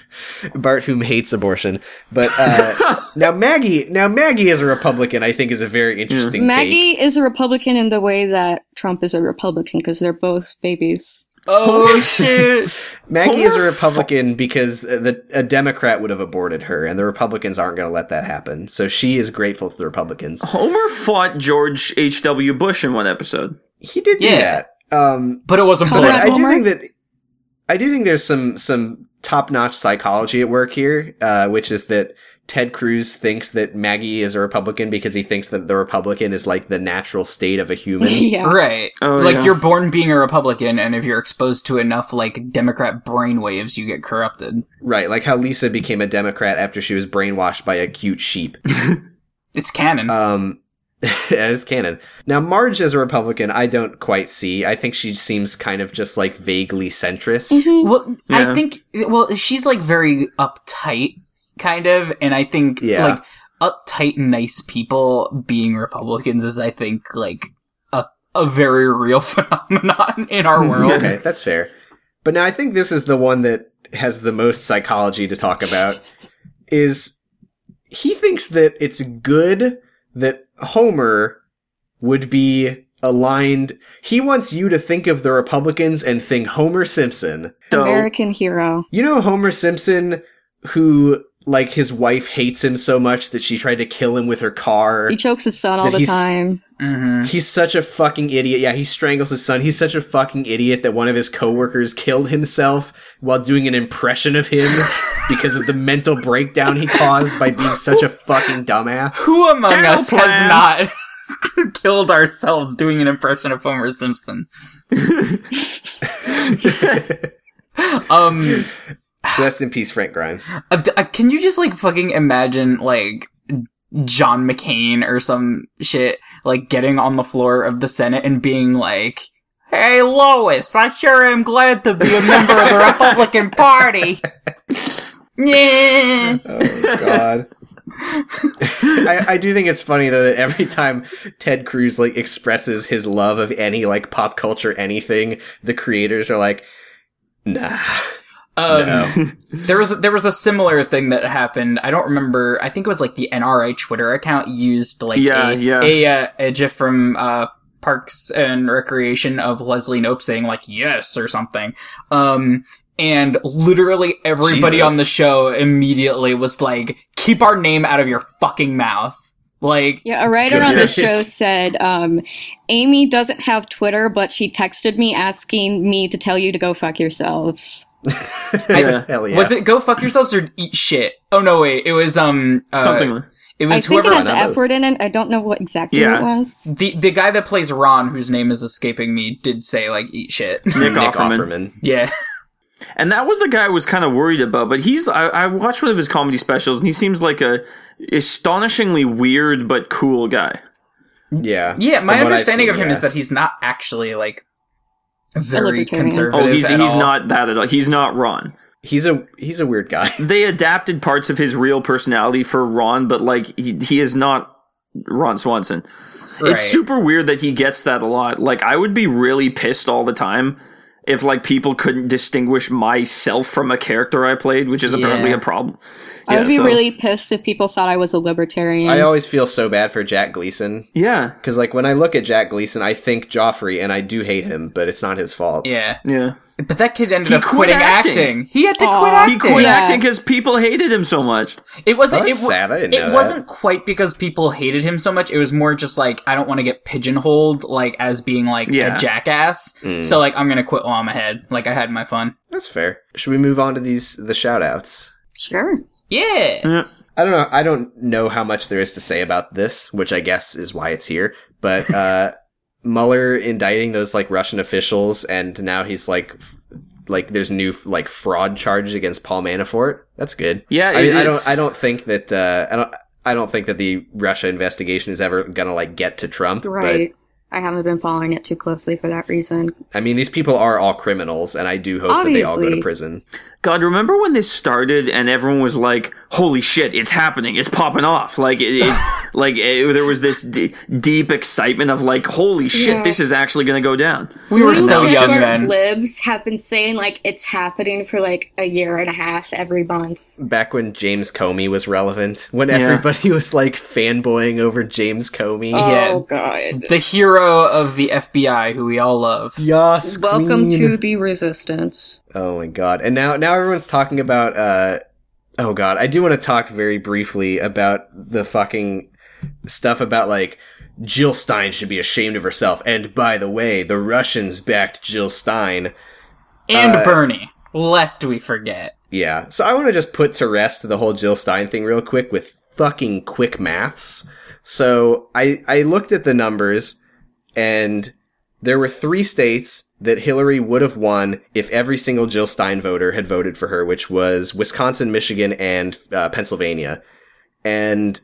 Bart whom hates abortion. But uh now Maggie now Maggie is a Republican I think is a very interesting take. Maggie is a Republican in the way that Trump is a Republican because they're both babies. oh shit! Maggie is a Homer Republican because the a Democrat would have aborted her and the Republicans aren't going to let that happen. So she is grateful to the Republicans. Homer fought George H. W. Bush in one episode. He did do Yeah. that. Um But it wasn't Conrad But. I do think that I do think there's some some top notch psychology at work here, uh, which is that Ted Cruz thinks that Maggie is a Republican because he thinks that the Republican is like the natural state of a human. yeah. Right. Oh, like yeah. you're born being a Republican, and if you're exposed to enough like Democrat brainwaves, you get corrupted. right, like how Lisa became a Democrat after she was brainwashed by a cute sheep. It's canon. Um, that is canon. Now, Marge as a Republican, I don't quite see. I think she seems kind of just like vaguely centrist. Mhm. well, Yeah. I think well, she's like very uptight, kind of, and I think Yeah. like uptight, nice people being Republicans is, I think, like a a very real phenomenon in our world. okay, that's fair. But now I think this is the one that has the most psychology to talk about. Is he thinks that it's good that Homer would be aligned. He wants you to think of the Republicans and think Homer Simpson. So, American hero. You know Homer Simpson, who like his wife hates him so much that she tried to kill him with her car. He chokes his son all the time. Hmm He's such a fucking idiot. Yeah, he strangles his son. He's such a fucking idiot that one of his coworkers killed himself while doing an impression of him because of the mental breakdown he caused by being such a fucking dumbass. Who among Dental us plan. has not killed ourselves doing an impression of Homer Simpson? um, Rest in peace, Frank Grimes. uh, uh, can you just like fucking imagine like John McCain or some shit like getting on the floor of the Senate and being like, "Hey Lois, I sure am glad to be a member of the Republican Party." yeah. Oh god. I, I do think it's funny though that every time Ted Cruz like expresses his love of any like pop culture anything, the creators are like, nah. Um, No. there was there was a similar thing that happened. I don't remember. I think it was like the NRA Twitter account used like Yeah, a, yeah. a uh, a gif from uh, Parks and Recreation of Leslie Knope saying like yes or something. Um, and literally everybody Jesus. on the show immediately was like, "Keep our name out of your fucking mouth." Like, Yeah, a writer on the show said, um, Amy doesn't have Twitter, but she texted me asking me to tell you to go fuck yourselves. Yeah. Hell yeah. was it "Go fuck yourselves" or "Eat shit"? Oh no, wait, it was um uh, Something. like- It I was think it whoever had the F word in it. I don't know what exactly Yeah. it was. the the guy that plays Ron, whose name is escaping me, did say like "Eat shit." Nick, Nick Offerman. Offerman? yeah. And that was the guy I was kind of worried about. But he's I, I watched one of his comedy specials, and he seems like a astonishingly weird but cool guy. Yeah. Yeah, my From what I've understanding seen, of him yeah. is that he's not actually like very conservative. Oh, he's at he's all. not that at all. He's not Ron. he's a he's a weird guy. They adapted parts of his real personality for Ron, but like he he is not Ron Swanson. Right. It's super weird that he gets that a lot. Like I would be really pissed all the time if like people couldn't distinguish myself from a character I played, which is apparently Yeah. a problem. I would Yeah, be so- really pissed if people thought I was a libertarian. I always feel so bad for Jack Gleeson Yeah. because like when I look at Jack Gleeson, I think Joffrey, and I do hate him, but it's not his fault. Yeah, Yeah. but that kid ended He up quit quitting acting. acting. He had to Aw. quit acting. He quit Yeah. acting because people hated him so much. It wasn't. Oh, it, sad. I didn't it know wasn't quite because people hated him so much. It was more just like I don't want to get pigeonholed like as being like Yeah. a jackass. Mm. So like I'm gonna quit while I'm ahead. Like I had my fun. That's fair. Should we move on to these the shout outs? sure. Yeah. Yeah. I don't know. I don't know how much there is to say about this, which I guess is why it's here. But uh, Mueller indicting those like Russian officials, and now he's like, f- like there's new like fraud charges against Paul Manafort. That's good. Yeah, I, mean, I don't. I don't think that. Uh, I don't. I don't think that the Russia investigation is ever gonna like get to Trump. Right. I haven't been following it too closely for that reason. I mean, these people are all criminals, and I do hope that they all go to prison. God, remember when this started and everyone was like, "Holy shit, it's happening! It's popping off!" Like, it, it like it, there was this d- deep excitement of like, "Holy shit, Yeah. this is actually going to go down." We were Blue so young Checkmark then. Libs have been saying like it's happening for like a year and a half every month. Back when James Comey was relevant, when Yeah. everybody was like fanboying over James Comey. Oh, yeah. Oh god. The hero of the FBI, who we all love. Yes, Welcome queen. to the resistance. Oh my god! And now, now everyone's talking about. uh Oh god, I do want to talk very briefly about the fucking stuff about like Jill Stein should be ashamed of herself. And by the way, the Russians backed Jill Stein. And Uh, Bernie, lest we forget. Yeah. So I want to just put to rest the whole Jill Stein thing real quick with fucking quick maths. So I I looked at the numbers and there were three states that Hillary would have won if every single Jill Stein voter had voted for her, which was Wisconsin, Michigan, and uh, Pennsylvania. And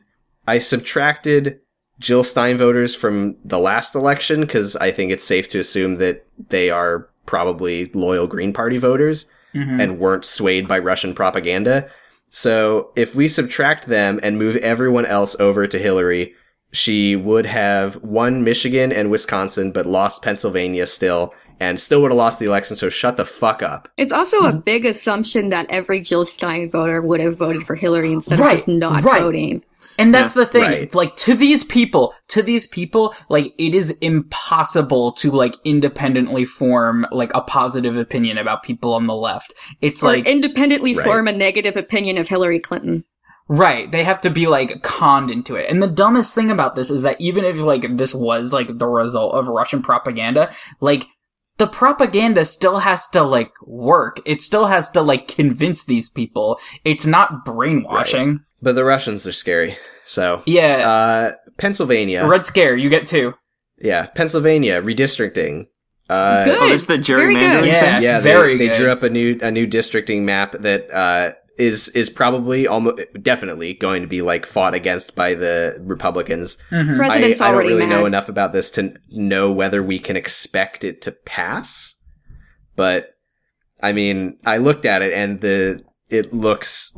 I subtracted Jill Stein voters from the last election because I think it's safe to assume that they are probably loyal Green Party voters and weren't swayed by Russian propaganda. So if we subtract them and move everyone else over to Hillary, she would have won Michigan and Wisconsin, but lost Pennsylvania still, and still would have lost the election. So shut the fuck up. It's also a big assumption that every Jill Stein voter would have voted for Hillary instead Right, of just not right. voting. And that's the thing. Right. Like to these people, to these people, like it is impossible to like independently form like a positive opinion about people on the left. It's Or like independently Right. form a negative opinion of Hillary Clinton. Right. They have to be like conned into it. And the dumbest thing about this is that even if like this was like the result of Russian propaganda, like the propaganda still has to like work. It still has to like convince these people. It's not brainwashing. But the Russians are scary. So Yeah. uh, Pennsylvania, Red Scare, you get two. yeah, Pennsylvania redistricting. Uh, Good. Oh, this is the Very good. gerrymandering Yeah. thing. yeah, very they, they good. drew up a new a new districting map that uh, is is probably almost definitely going to be like fought against by the Republicans. Mhm. I, President's I don't already really mad. know enough about this to know whether we can expect it to pass. But I mean, I looked at it and the it looks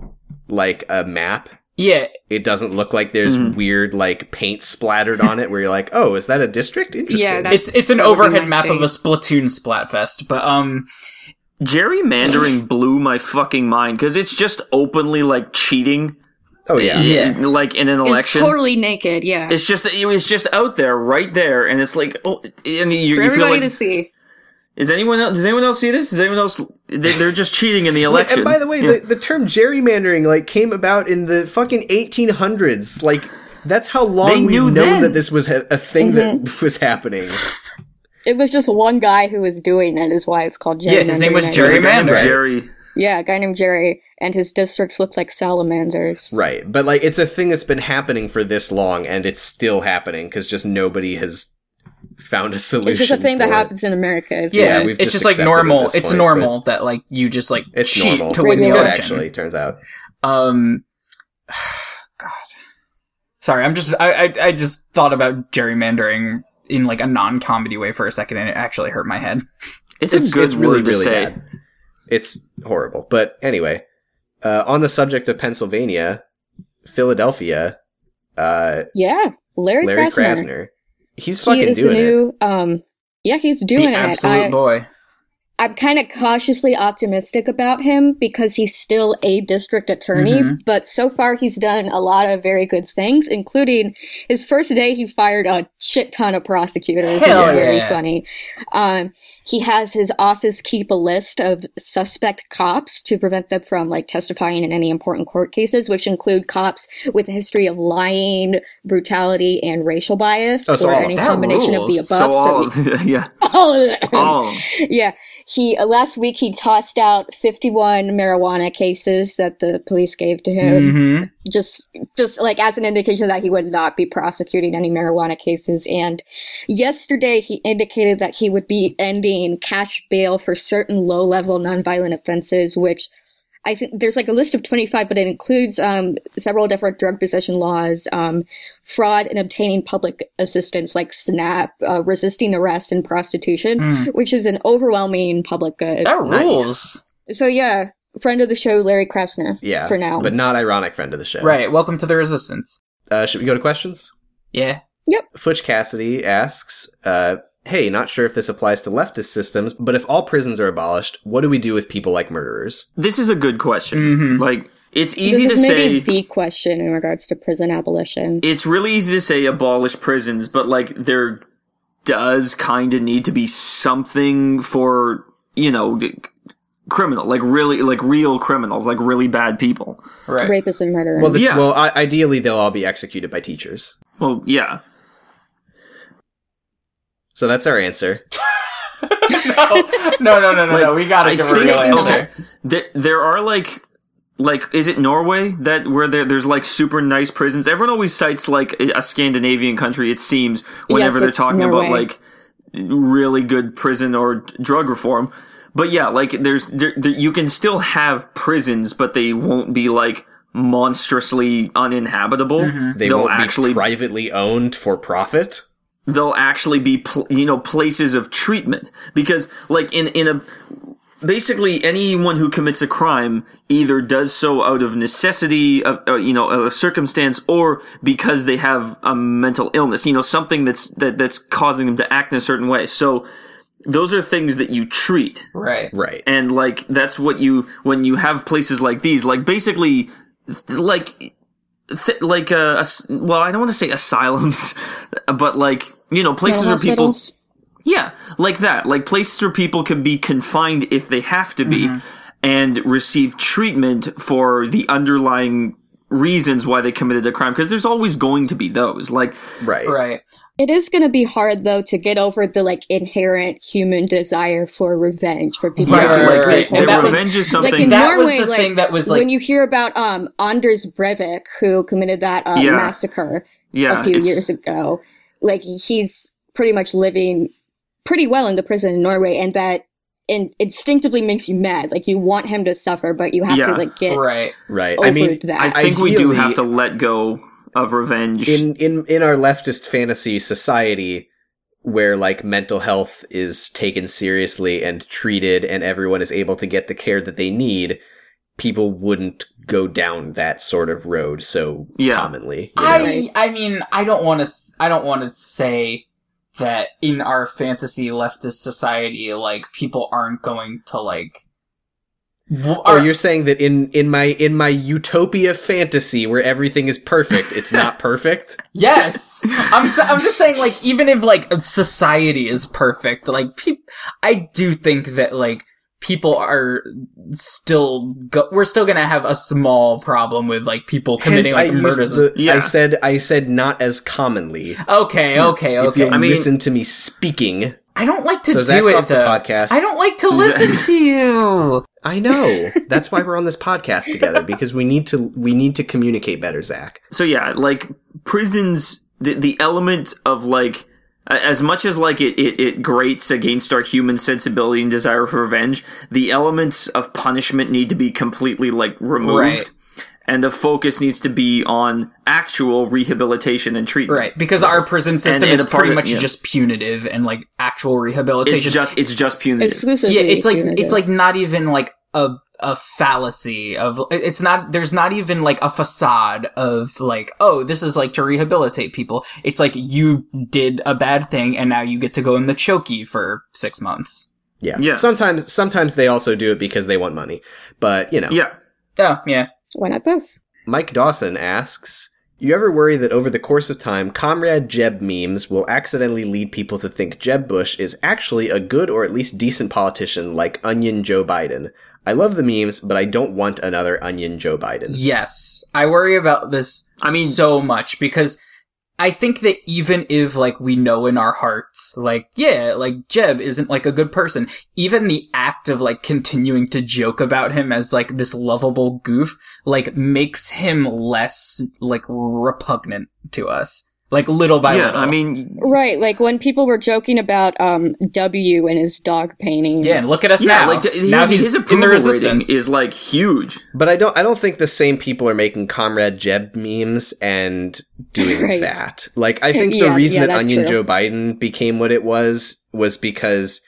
like a map. Yeah. It doesn't look like there's Mhm. weird like paint splattered on it where you're like, "Oh, is that a district?" Interesting. Yeah, that's- it's it's an that would be overhead my map of a state. Splatoon Splatfest, but um, gerrymandering blew my fucking mind because it's just openly like cheating. Oh yeah. Yeah. like in an It's election. totally naked, yeah. It's just it was just out there, right there, and it's like, oh, and you, For you feel everybody like, to see. is anyone else? Does anyone else see this? Does anyone else? They, they're just cheating in the election. and by the way, Yeah. the, the term gerrymandering like came about in the fucking 1800s. Like that's how long They we've knew known then. that this was a, a thing that mm-hmm. was happening. It was just one guy who was doing it, is why it's called gerrymandering. Yeah, his name was I There's a guy named Jerry. Yeah, a guy named Jerry, and his districts looked like salamanders. Right. But like it's a thing that's been happening for this long and it's still happening because just nobody has found a solution. It's just a thing that it. happens in America. It's Yeah, Yeah, we've it's just just, like normal. this It's point, normal that like you just like It's cheat normal. to win the election. actually, turns out. Um, God, sorry, I'm just I, I I just thought about gerrymandering in like a non-comedy way for a second, and it actually hurt my head. It's a good word to say. bad. It's horrible. But anyway, uh, on the subject of Pennsylvania, Philadelphia, uh, Yeah, Larry, Larry Krasner. Krasner. He's He fucking is the doing it. Um, yeah, he's doing the it. absolute I, boy. I'm kind of cautiously optimistic about him because he's still a district attorney, Mhm. but so far he's done a lot of very good things, including his first day he fired a shit ton of prosecutors. Hell which is very funny. Um, he has his office keep a list of suspect cops to prevent them from like testifying in any important court cases, which include cops with a history of lying, brutality, and racial bias, Oh, so or any combination of the above. So all, So yeah, all of them. all. Yeah, he uh, last week he tossed out 51 marijuana cases that the police gave to him, hmm just just like as an indication that he would not be prosecuting any marijuana cases. And yesterday he indicated that he would be ending cash bail for certain low-level nonviolent offenses, which. I think there's like a list of 25, but it includes um, several different drug possession laws, um, fraud in obtaining public assistance like SNAP, uh, resisting arrest, and prostitution, Mm. which is an overwhelming public good. That Nice. rules. So yeah, friend of the show, Larry Krasner. Yeah. for now. But not ironic friend of the show. Right. Welcome to the resistance. Uh, should we go to questions? Yeah. Yep. Flitch Cassidy asks, uh, hey, not sure if this applies to leftist systems, but if all prisons are abolished, what do we do with people like murderers? This is a good question. Mhm. Like, it's easy this to is maybe say. the question in regards to prison abolition. It's really easy to say abolish prisons, but like there does kind of need to be something for you know criminal, like really like real criminals, like really bad people. Right. Rapists and murderers. Well, this, Yeah. well, I- ideally they'll all be executed by teachers. Well, yeah. So that's our answer. no, no, no, no, no, no. We gotta I give a real answer. okay. There, there are like, like, is it Norway that where there, there's like super nice prisons? Everyone always cites like a Scandinavian country. It seems whenever Yes, they're talking Norway. about like really good prison or drug reform. But yeah, like there's there, there, you can still have prisons, but they won't be like monstrously uninhabitable. Mm-hmm. They They'll won't actually be privately owned for profit. They'll actually be pl- you know places of treatment because like in in a basically anyone who commits a crime either does so out of necessity of uh, you know a circumstance or because they have a mental illness you know something that's that that's causing them to act in a certain way so those are things that you treat Right. Right. and like that's what you when you have places like these like basically like th- like uh, as- well i don't want to say asylums but like you know places Mental where people yeah like that like places where people can be confined if they have to be and receive treatment for the underlying reasons why they committed a crime because there's always going to be those like Right. Right. It is going to be hard though to get over the like inherent human desire for revenge for people. Right, who right, do right, great right. things. And that was- revenge is like something in That was the like, thing that was, like- when you hear about um Anders Breivik who committed that uh, Yeah. massacre yeah a few years ago, like he's pretty much living pretty well in the prison in Norway, and that in, instinctively makes you mad. Like you want him to suffer, but you have Yeah. to like get Right. Right. over I mean, that. I think we do have to let go of revenge. in in in our leftist fantasy society where like mental health is taken seriously and treated and everyone is able to get the care that they need people wouldn't go down that sort of road so Yeah. commonly you know? I I mean I don't want to I don't want to say that in our fantasy leftist society like people aren't going to like w- Oh, are- you're saying that in in my in my utopia fantasy where everything is perfect, it's not perfect. Yes, I'm. s- I'm just saying, like, even if like society is perfect, like, peop- I do think that like people are still. Go- we're still gonna have a small problem with like people committing Hence, like I murders. the, Yeah. I said I said not as commonly. okay, okay, If okay. you I mean- listen to me speaking, I don't like to so do Zach's it off the podcast. I don't like to listen to you. I know. That's why we're on this podcast together because we need to we need to communicate better, Zach. so yeah, like prisons, the the element of like a- as much as like it, it it grates against our human sensibility and desire for revenge, the elements of punishment need to be completely like removed. Right. And the focus needs to be on actual rehabilitation and treatment. Right, because our prison system and is pretty of- much yeah. just punitive and like actual rehabilitation. It's rehabilitation. just it's just punitive. Exclusively. yeah, it's like punitive. it's like not even like a a fallacy of it's not there's not even like a facade of like oh this is like to rehabilitate people. It's like you did a bad thing and now you get to go in the chokey for six months. Yeah. Yeah. Sometimes sometimes they also do it because they want money. But, you know. yeah. Oh yeah, why not both? Mike Dawson asks, you ever worry that over the course of time, Comrade Jeb memes will accidentally lead people to think Jeb Bush is actually a good or at least decent politician like Onion Joe Biden? I love the memes, but I don't want another Onion Joe Biden. yes, I worry about this. I mean- so much because. I think that even if like we know in our hearts, like, yeah, like Jeb isn't like a good person, even the act of like continuing to joke about him as like this lovable goof, like makes him less like repugnant to us. Like little by yeah. little. I mean, Right, like when people were joking about um W and his dog paintings. yeah, look at us yeah, now. like his, now his he's in approval the rating resistance. is like huge. But I don't I don't think the same people are making Comrade Jeb memes and doing Right. that. Like I think the reason yeah, that Onion true. Joe Biden became what it was was because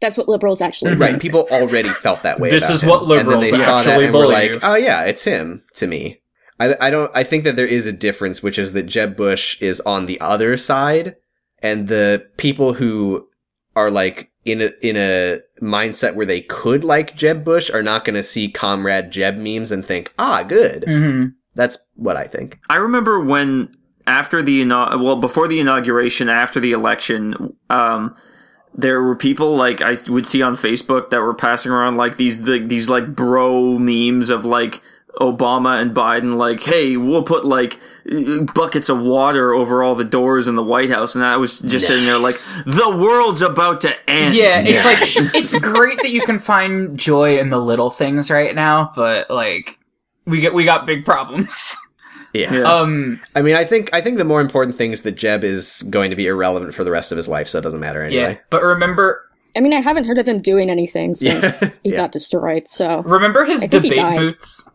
That's what liberals actually right think. people already felt that way. This about is him. what and then liberals they saw that actually and were like, oh yeah, it's him to me. I, I don't I think that there is a difference, which is that Jeb Bush is on the other side, and the people who are like in a in a mindset where they could like Jeb Bush are not going to see Comrade Jeb memes and think, ah, good. Mhm. That's what I think. I remember when after the inau- well before the inauguration, after the election, um, there were people like I would see on Facebook that were passing around like these the, these like bro memes of like Obama and Biden like, hey, we'll put like buckets of water over all the doors in the White House, and I was just sitting there like, the world's about to end. Yeah, it's like it's great that you can find joy in the little things right now, but like we get we got big problems. Yeah. Yeah. um I mean, I think I think the more important thing is that Jeb is going to be irrelevant for the rest of his life, so it doesn't matter yeah, anyway. but remember I mean, I haven't heard of him doing anything Yeah. since he Yeah. got destroyed. So remember his I think he debate boots?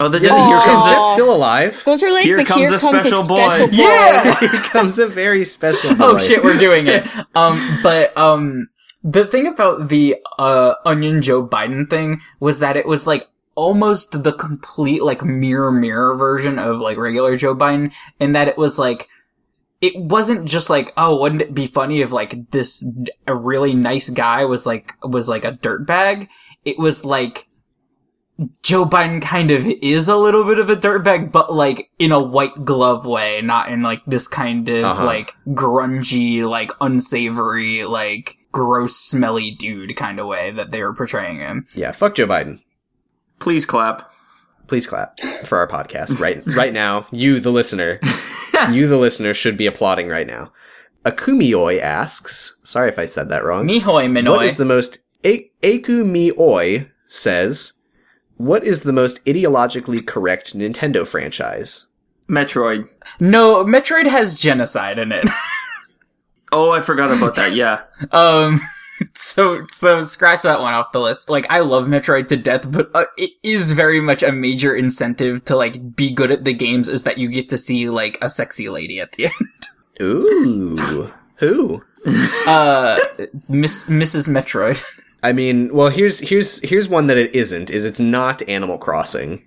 Oh, the Yeah, Aw. here is comes Jeb Aw. still alive? those were like Here the comes here a comes special a boy. special boy. Yeah! Here comes a very special. Oh shit, we're doing it. Um, but um, the thing about the uh Onion Joe Biden thing was that it was like almost the complete like mirror mirror version of like regular Joe Biden, in that it was like it wasn't just like oh wouldn't it be funny if like this a really nice guy was like was like a dirtbag. It was like. Joe Biden kind of is a little bit of a dirtbag, but like in a white glove way, not in like this kind of Uh-huh. like grungy, like unsavory, like gross, smelly dude kind of way that they were portraying him. Yeah, fuck Joe Biden. Please clap. Please clap for our podcast right right now. You, the listener, you, the listener, should be applauding right now. Akumioi asks, sorry if I said that wrong. Mihoy Minoy. What is the most A- Akumioi says? What is the most ideologically correct Nintendo franchise? Metroid. no, Metroid has genocide in it. Oh, I forgot about that. Yeah. um, so so scratch that one off the list. Like I love Metroid to death, but uh, it is very much a major incentive to like be good at the games is that you get to see like a sexy lady at the end. Ooh, who? Uh, Miss Mrs. Metroid. I mean, well, here's here's here's one that it isn't. Is it's not Animal Crossing,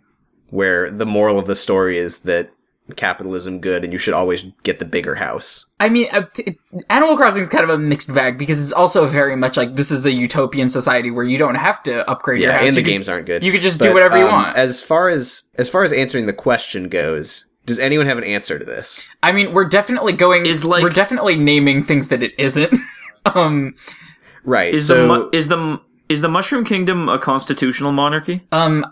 where the moral of the story is that capitalism good and you should always get the bigger house. I mean, uh, it- Animal Crossing is kind of a mixed bag because it's also very much like this is a utopian society where you don't have to upgrade your house. and the could- games aren't good. you could just do whatever you want. As far as as far as answering the question goes, does anyone have an answer to this? I mean, we're definitely going. Is like- we're definitely naming things that it isn't. um, Right. Is so the mu- is the is the Mushroom Kingdom a constitutional monarchy? um,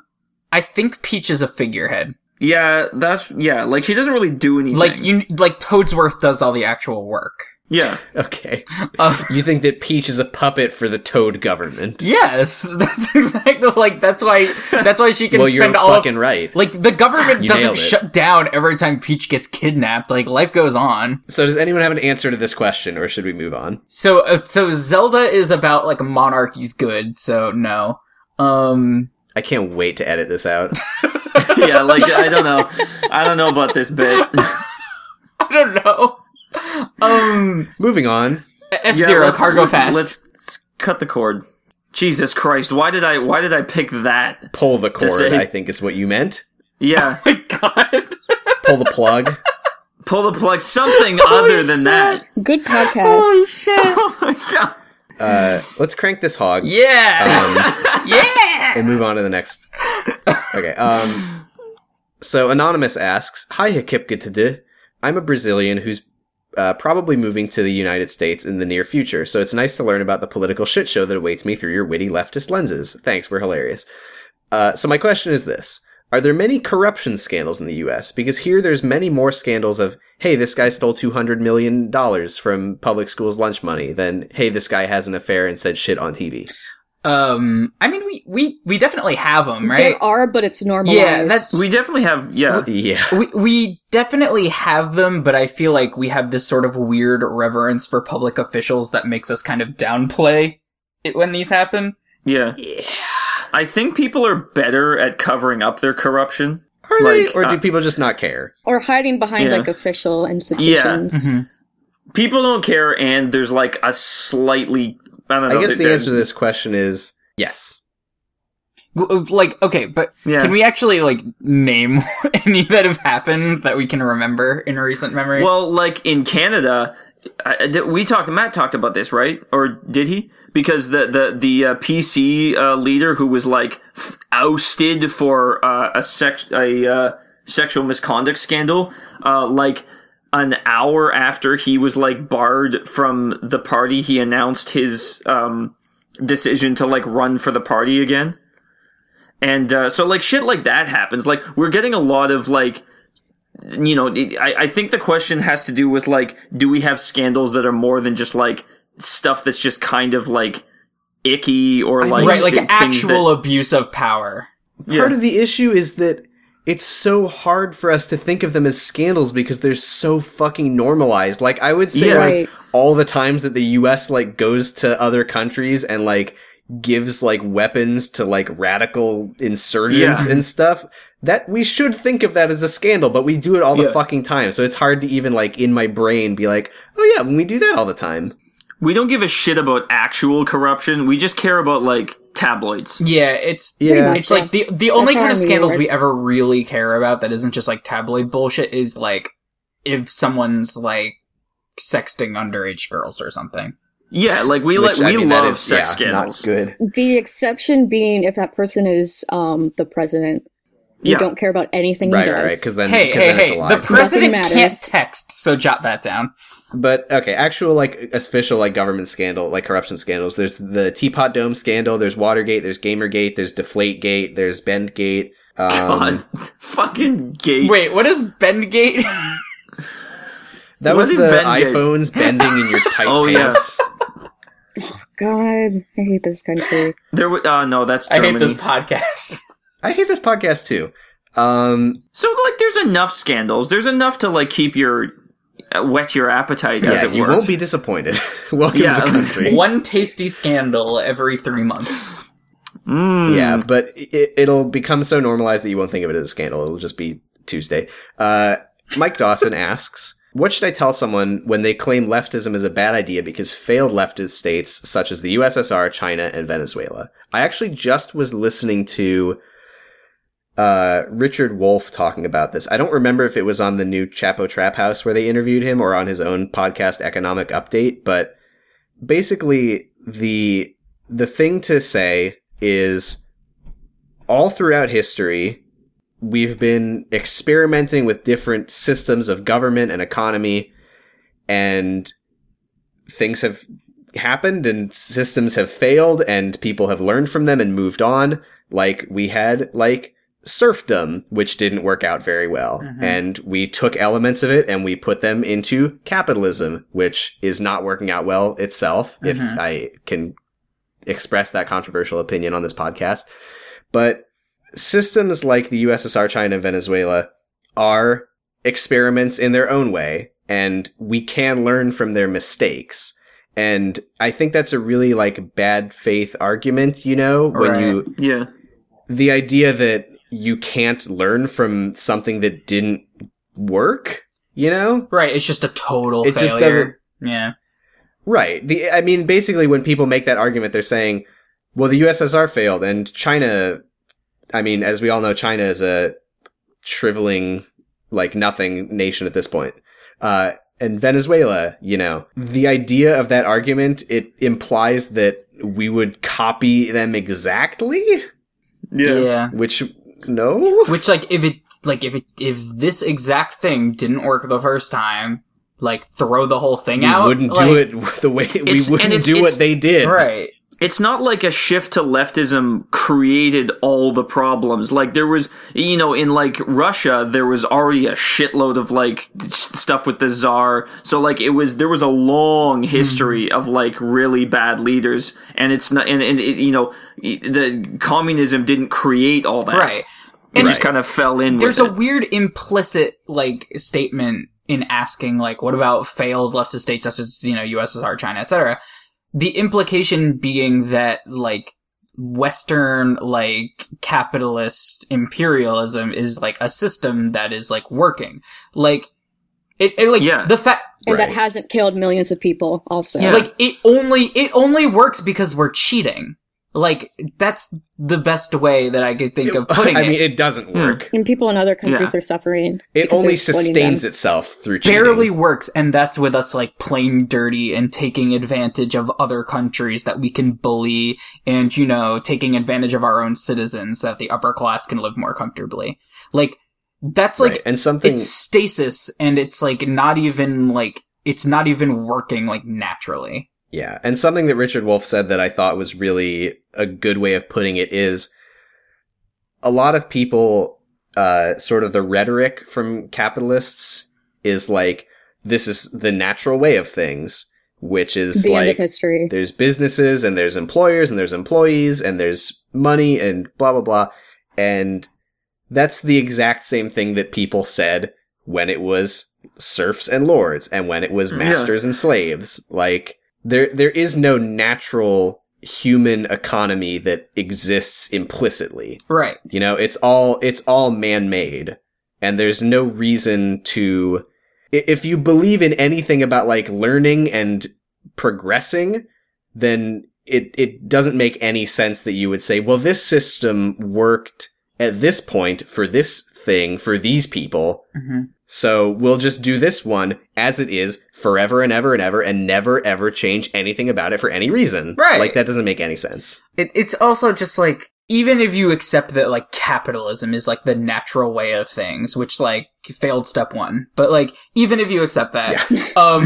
I think Peach is a figurehead. Yeah, that's yeah. Like she doesn't really do anything. Like you, like Toadsworth does all the actual work. Yeah, okay. Uh, you think that Peach is a puppet for the Toad government? yes, that's exactly like that's why that's why she can well, you're spend all fucking of right. like the government You doesn't shut down every time Peach gets kidnapped. Like life goes on. So, does anyone have an answer to this question, or should we move on? So uh, so Zelda is about like monarchy's good. So no. Um. I can't wait to edit this out. yeah. Like I don't know. I don't know about this bit. I don't know. Um, Moving on. F Zero let's- cargo fast. Let's, let's cut the cord. Jesus Christ! Why did I why did I pick that? Pull the cord, say- I think is what you meant. Yeah, Oh my God. Pull the plug. pull the plug. Something other than that. Good podcast. Oh my god! Uh, let's crank this hog. Yeah. Um, yeah. and move on to the next. Okay. Um. So anonymous asks, "Hi Hikipkitid. I'm a Brazilian who's uh, probably moving to the United States in the near future. So it's nice to learn about the political shit show that awaits me through your witty leftist lenses. Thanks, we're hilarious. Uh, so my question is this." Are there many corruption scandals in the US? Because here there's many more scandals of, hey, this guy stole $200 million from public schools lunch money than, hey, this guy has an affair and said shit on TV. Um. I mean, we we we definitely have them, right? There are, but it's normalized. Yeah, that's We definitely have. Yeah, Yeah. we we definitely have them, but I feel like we have this sort of weird reverence for public officials that makes us kind of downplay it when these happen. yeah, yeah. I think people are better at covering up their corruption. Are they? Like, Or do uh, people just not care? or hiding behind Yeah. like official institutions. Mhm. People don't care, and there's like a slightly. I don't know. I guess the there- answer to this question is yes. Like, okay, but Yeah. can we actually like name any that have happened that we can remember in recent memory? Well, like in Canada, I- I we talked. Matt talked about this, right? Or did he? Because the the the uh, PC uh, leader who was like f- ousted for uh, a sex a uh, sexual misconduct scandal, uh, like an hour after he was like barred from the party, he announced his um, decision to like run for the party again. And uh, so, like shit like that happens. Like we're getting a lot of like you know, I, I think the question has to do with like, do we have scandals that are more than just like stuff that's just kind of like icky or like right, like actual that- abuse of power. yeah. Part of the issue is that it's so hard for us to think of them as scandals because they're so fucking normalized. Like I would say Yeah. like Right. all the times that the US like goes to other countries and like gives like weapons to like radical insurgents Yeah. and stuff. That we should think of that as a scandal, but we do it all the Yeah. fucking time. So it's hard to even like in my brain be like, "Oh yeah, when we do that all the time." We don't give a shit about actual corruption. We just care about like tabloids. Yeah, it's Yeah. much, it's like the the only That's kind of scandals we ever really care about that isn't just like tabloid bullshit is like if someone's like sexting underage girls or something. Yeah, like we Which, like I we mean, love is, sex yeah, scandals. Not good. The exception being if that person is um the president. You Yeah. don't care about anything Right, he right, right. does. Because then, Hey, 'cause hey, then it's a hey! The president can't text, so jot that down. But okay, actual like official like government scandal, like corruption scandals. There's the Teapot Dome scandal. There's Watergate. There's Gamergate. There's Deflategate. There's Bendgate. Um, God, fucking gate. Wait, what is Bendgate? that What was is the Bendgate? iPhones bending in your tight Oh, yeah. pants. God, I hate this country. There, w- uh, no, that's I hate this podcast. I hate this podcast too. Um, So like, there's enough scandals. There's enough to like keep your whet your appetite, as yeah, it you were. won't be disappointed. Welcome Yeah. to the country. One tasty scandal every three months. Mm. Yeah, but it, it'll become so normalized that you won't think of it as a scandal. It'll just be Tuesday. Uh, Mike Dawson asks, "What should I tell someone when they claim leftism is a bad idea because failed leftist states such as the USSR, China, and Venezuela?" I actually just was listening to uh, Richard Wolff talking about this. I don't remember if it was on the new Chapo Trap House where they interviewed him or on his own podcast, Economic Update. But basically, the the thing to say is all throughout history, we've been experimenting with different systems of government and economy, and things have happened and systems have failed and people have learned from them and moved on. Like we had like serfdom, which didn't work out very well. Mhm. And we took elements of it and we put them into capitalism, which is not working out well itself, if Mhm. I can express that controversial opinion on this podcast. But systems like the USSR, China, Venezuela are experiments in their own way, and we can learn from their mistakes. And I think that's a really like bad faith argument, you know, when Right. you Yeah. the idea that you can't learn from something that didn't work, you know? Right, it's just a total It failure. just doesn't- Yeah. Right. The I mean basically when people make that argument they're saying, well the USSR failed and China I mean as we all know China is a shriveling like nothing nation at this point. Uh and Venezuela, you know, the idea of that argument it implies that we would copy them exactly, yeah. which no. Which like if it like if it if this exact thing didn't work the first time, like throw the whole thing out. we out. wouldn't like, do it the way we wouldn't do what they did. Right. It's not like a shift to leftism created all the problems. Like there was, you know, in like Russia, there was already a shitload of like stuff with the czar. So like it was, there was a long hmm. history of like really bad leaders, and it's not, and, and it, you know, the communism didn't create all that. Right. It And just kind of fell in. There's a it. weird implicit like statement in asking like what about failed leftist states such as you know USSR, China, etc. The implication being that like Western like capitalist imperialism is like a system that is like working. Like it, it like Yeah. the fact and that hasn't killed millions of people also. Yeah. like it only it only works because we're cheating. Like that's the best way that I could think of putting I it. I mean, it doesn't hmm. work. and people in other countries Yeah. are suffering. It only sustains them. itself through cheating. barely works and that's with us like playing dirty and taking advantage of other countries that we can bully and you know taking advantage of our own citizens so that the upper class can live more comfortably like that's like Right. and something. it's stasis and it's like not even like it's not even working like naturally Yeah, and something that Richard Wolff said that I thought was really a good way of putting it is a lot of people, uh, sort of the rhetoric from capitalists is like, this is the natural way of things, which is the end like, of history. there's businesses and there's employers and there's employees and there's money and blah blah blah and that's the exact same thing that people said when it was serfs and lords and when it was Yeah. masters and slaves like there there is no natural human economy that exists implicitly right you know, it's all it's all man-made, and there's no reason to. If you believe in anything about like learning and progressing, then it it doesn't make any sense that you would say, well, this system worked at this point for this thing for these people. hmm So we'll just do this one as it is forever and ever and ever and never ever change anything about it for any reason. Right. Like that doesn't make any sense. it, it's also just like even if you accept that like capitalism is like the natural way of things which like failed step one but like even if you accept that um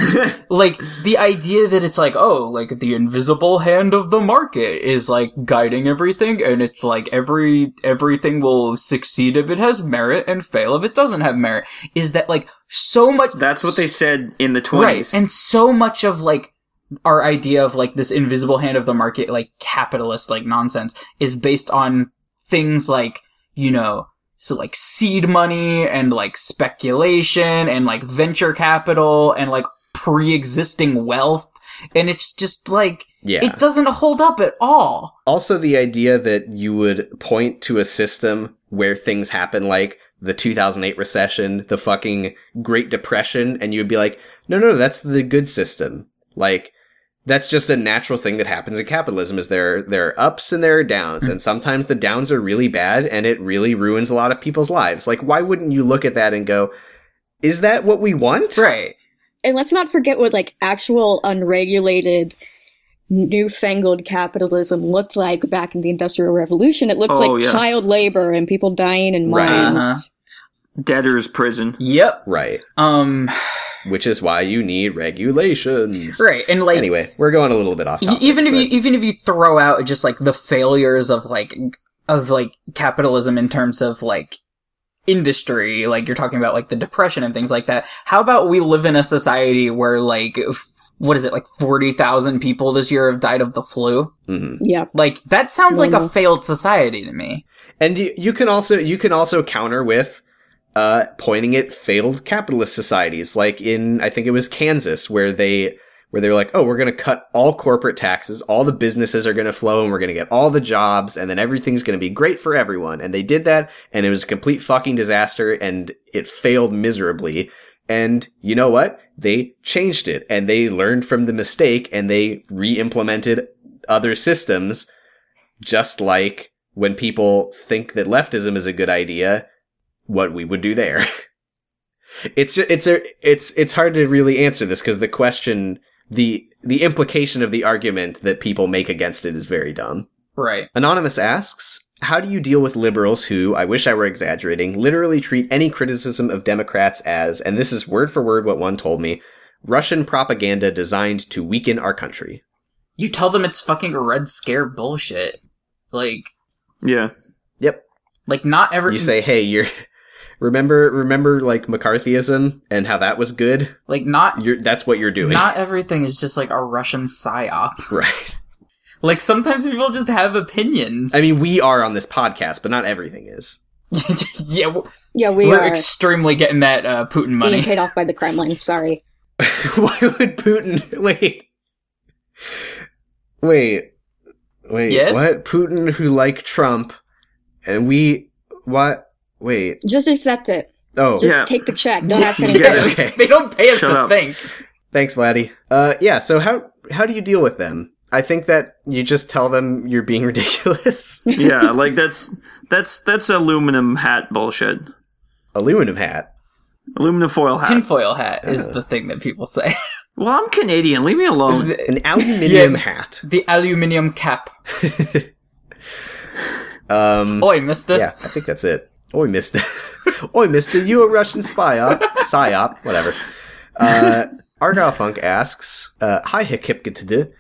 like the idea that it's like oh like the invisible hand of the market is like guiding everything and it's like every everything will succeed if it has merit and fail if it doesn't have merit is that like so much That's what they said in the right 20s. and so much of like our idea of like this invisible hand of the market like capitalist like nonsense is based on things like you know so like seed money and like speculation and like venture capital and like pre-existing wealth and it's just like Yeah. it doesn't hold up at all Also, the idea that you would point to a system where things happen like the 2008 recession, the fucking Great Depression, and you would be like, no, no, that's the good system. Like, that's just a natural thing that happens in capitalism is there there are ups and there are downs and sometimes the downs are really bad and it really ruins a lot of people's lives like why wouldn't you look at that and go is that what we want Right. And let's not forget what like actual unregulated newfangled capitalism looked like back in the Industrial Revolution. It looked Oh, like yeah. child labor and people dying in Right. mines. Uh-huh. Debtor's prison. Yep. right Um. Which is why you need regulations Right. And like anyway we're going a little bit off topic, even if but- you even if you throw out just like the failures of like of like capitalism in terms of like industry like you're talking about like the depression and things like that how about we live in a society where like f- what is it like 40,000 people this year have died of the flu Mhm. Yeah. like that sounds like a failed society to me And you, you can also you can also counter with uh, pointing at failed capitalist societies, like in I think it was Kansas, where they where they were like, oh, we're going to cut all corporate taxes, all the businesses are going to flow, and we're going to get all the jobs, and then everything's going to be great for everyone. And they did that, and it was a complete fucking disaster, and it failed miserably. And you know what? They changed it, and they learned from the mistake, and they re-implemented other systems, just like when people think that leftism is a good idea, what we would do there. it's just it's a it's it's hard to really answer this because the question the the implication of the argument that people make against it is very dumb. right Anonymous asks, how do you deal with liberals who, I wish I were exaggerating, literally treat any criticism of Democrats as, and this is word for word what one told me, Russian propaganda designed to weaken our country? you tell them it's fucking red scare bullshit like Yeah. Yep. like not every You say, hey, you're remember remember like McCarthyism and how that was good? like not You're that's what you're doing. not everything is just like a russian psyop right. like sometimes people just have opinions I mean, we are on this podcast, but not everything is. yeah w- Yeah, we we're are extremely getting that uh, Putin being money. paid off by the Kremlin. Sorry. Why would Putin wait? Wait. Wait. Yes? What? Putin who like Trump and we what? Wait. Just accept it. Oh, Just Yeah. take the check. Don't ask You anything. get it. okay. they don't pay us Shut to up. think. Thanks, Vladdy. Uh yeah, so how how do you deal with them? I think that you just tell them you're being ridiculous. Yeah, like that's that's that's aluminum hat bullshit. Aluminum hat. Aluminum foil hat. Tinfoil hat is the thing that people say. well, I'm Canadian. Leave me alone. An aluminium Yeah. hat. the aluminium cap. Um Oi, mister. Yeah, I think that's it. Oi, mister. Oi, mister, you a Russian spy op? Psyop, whatever. Uh, Argyle Funk asks, uh, Hi, Hikipkitid.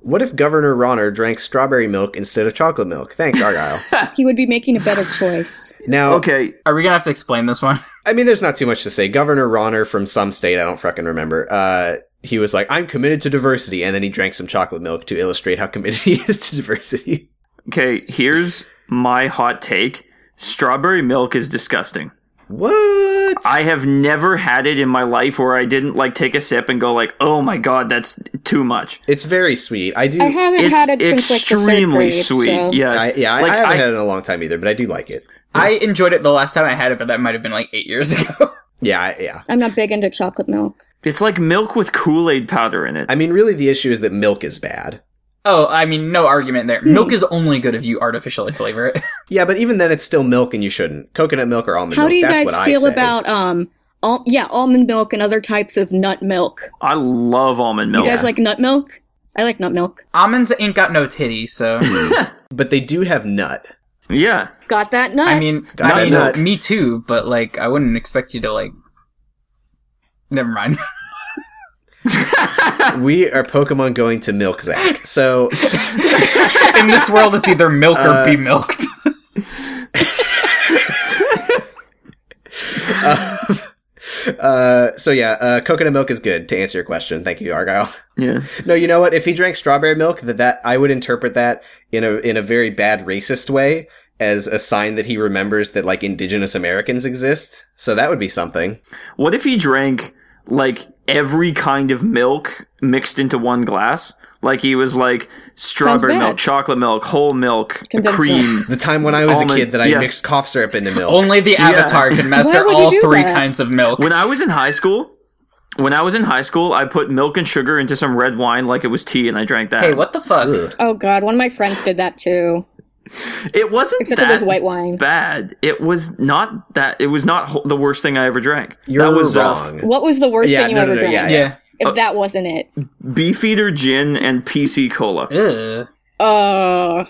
What if Governor Rauner drank strawberry milk instead of chocolate milk? Thanks, Argyle. He would be making a better choice. now, Okay, Are we gonna have to explain this one? I mean, there's not too much to say. Governor Rauner from some state, I don't fucking remember, uh, he was like, I'm committed to diversity, and then he drank some chocolate milk to illustrate how committed he is to diversity. okay. Here's my hot take. Strawberry milk is disgusting. What? I have never had it in my life where I didn't like take a sip and go like, "Oh my god, that's too much." it's very sweet. I do. I haven't It's had it since like the third extremely grade. sweet. so- Yeah, I, yeah, I, Like, I haven't I- had it in a long time either, but I do like it. I enjoyed it the last time I had it, but that might have been like eight years ago. Yeah, yeah. I'm not big into chocolate milk. it's like milk with Kool Aid powder in it. I mean, really, the issue is that milk is bad. Oh, I mean, no argument there. Milk is only good if you artificially flavor it. Yeah, but even then, it's still milk, and you shouldn't. Coconut milk or almond How milk. do you that's guys what feel I say. about um al- yeah, almond milk and other types of nut milk? I love almond milk. You guys like nut milk? I like nut milk. Almonds ain't got no titty, so But they do have nut. yeah, Got that nut? I mean, Got I mean, Nut. me too. But like, I wouldn't expect you to like. Never mind. we are Pokemon going to milk Zach. So, In this world, it's either milk or Uh, be milked. uh, so yeah, uh, coconut milk is good to answer your question. Thank you, Argyle. yeah. No, you know what? If he drank strawberry milk, that that I would interpret that in a in a very bad racist way as a sign that he remembers that like indigenous Americans exist. So that would be something. What if he drank like every kind of milk mixed into one glass? Like he was like strawberry milk, chocolate milk, whole milk, Condensed cream. The time when I was Almond- a kid that I yeah. mixed cough syrup into milk. Only the Avatar can master Why would you all three that? kinds of milk. When I was in high school, when I was in high school, I put milk and sugar into some red wine like it was tea, and I drank that. Hey, what the fuck? Ugh. Oh god, one of my friends did that too. It wasn't Except that it was white wine. bad. It was not that. It was not ho- the worst thing I ever drank. You're that was uh, wrong. What was the worst Yeah, thing you no, ever no, no, drank? yeah, Yeah. If that wasn't it. Beefeater gin and PC cola. Ugh. Uh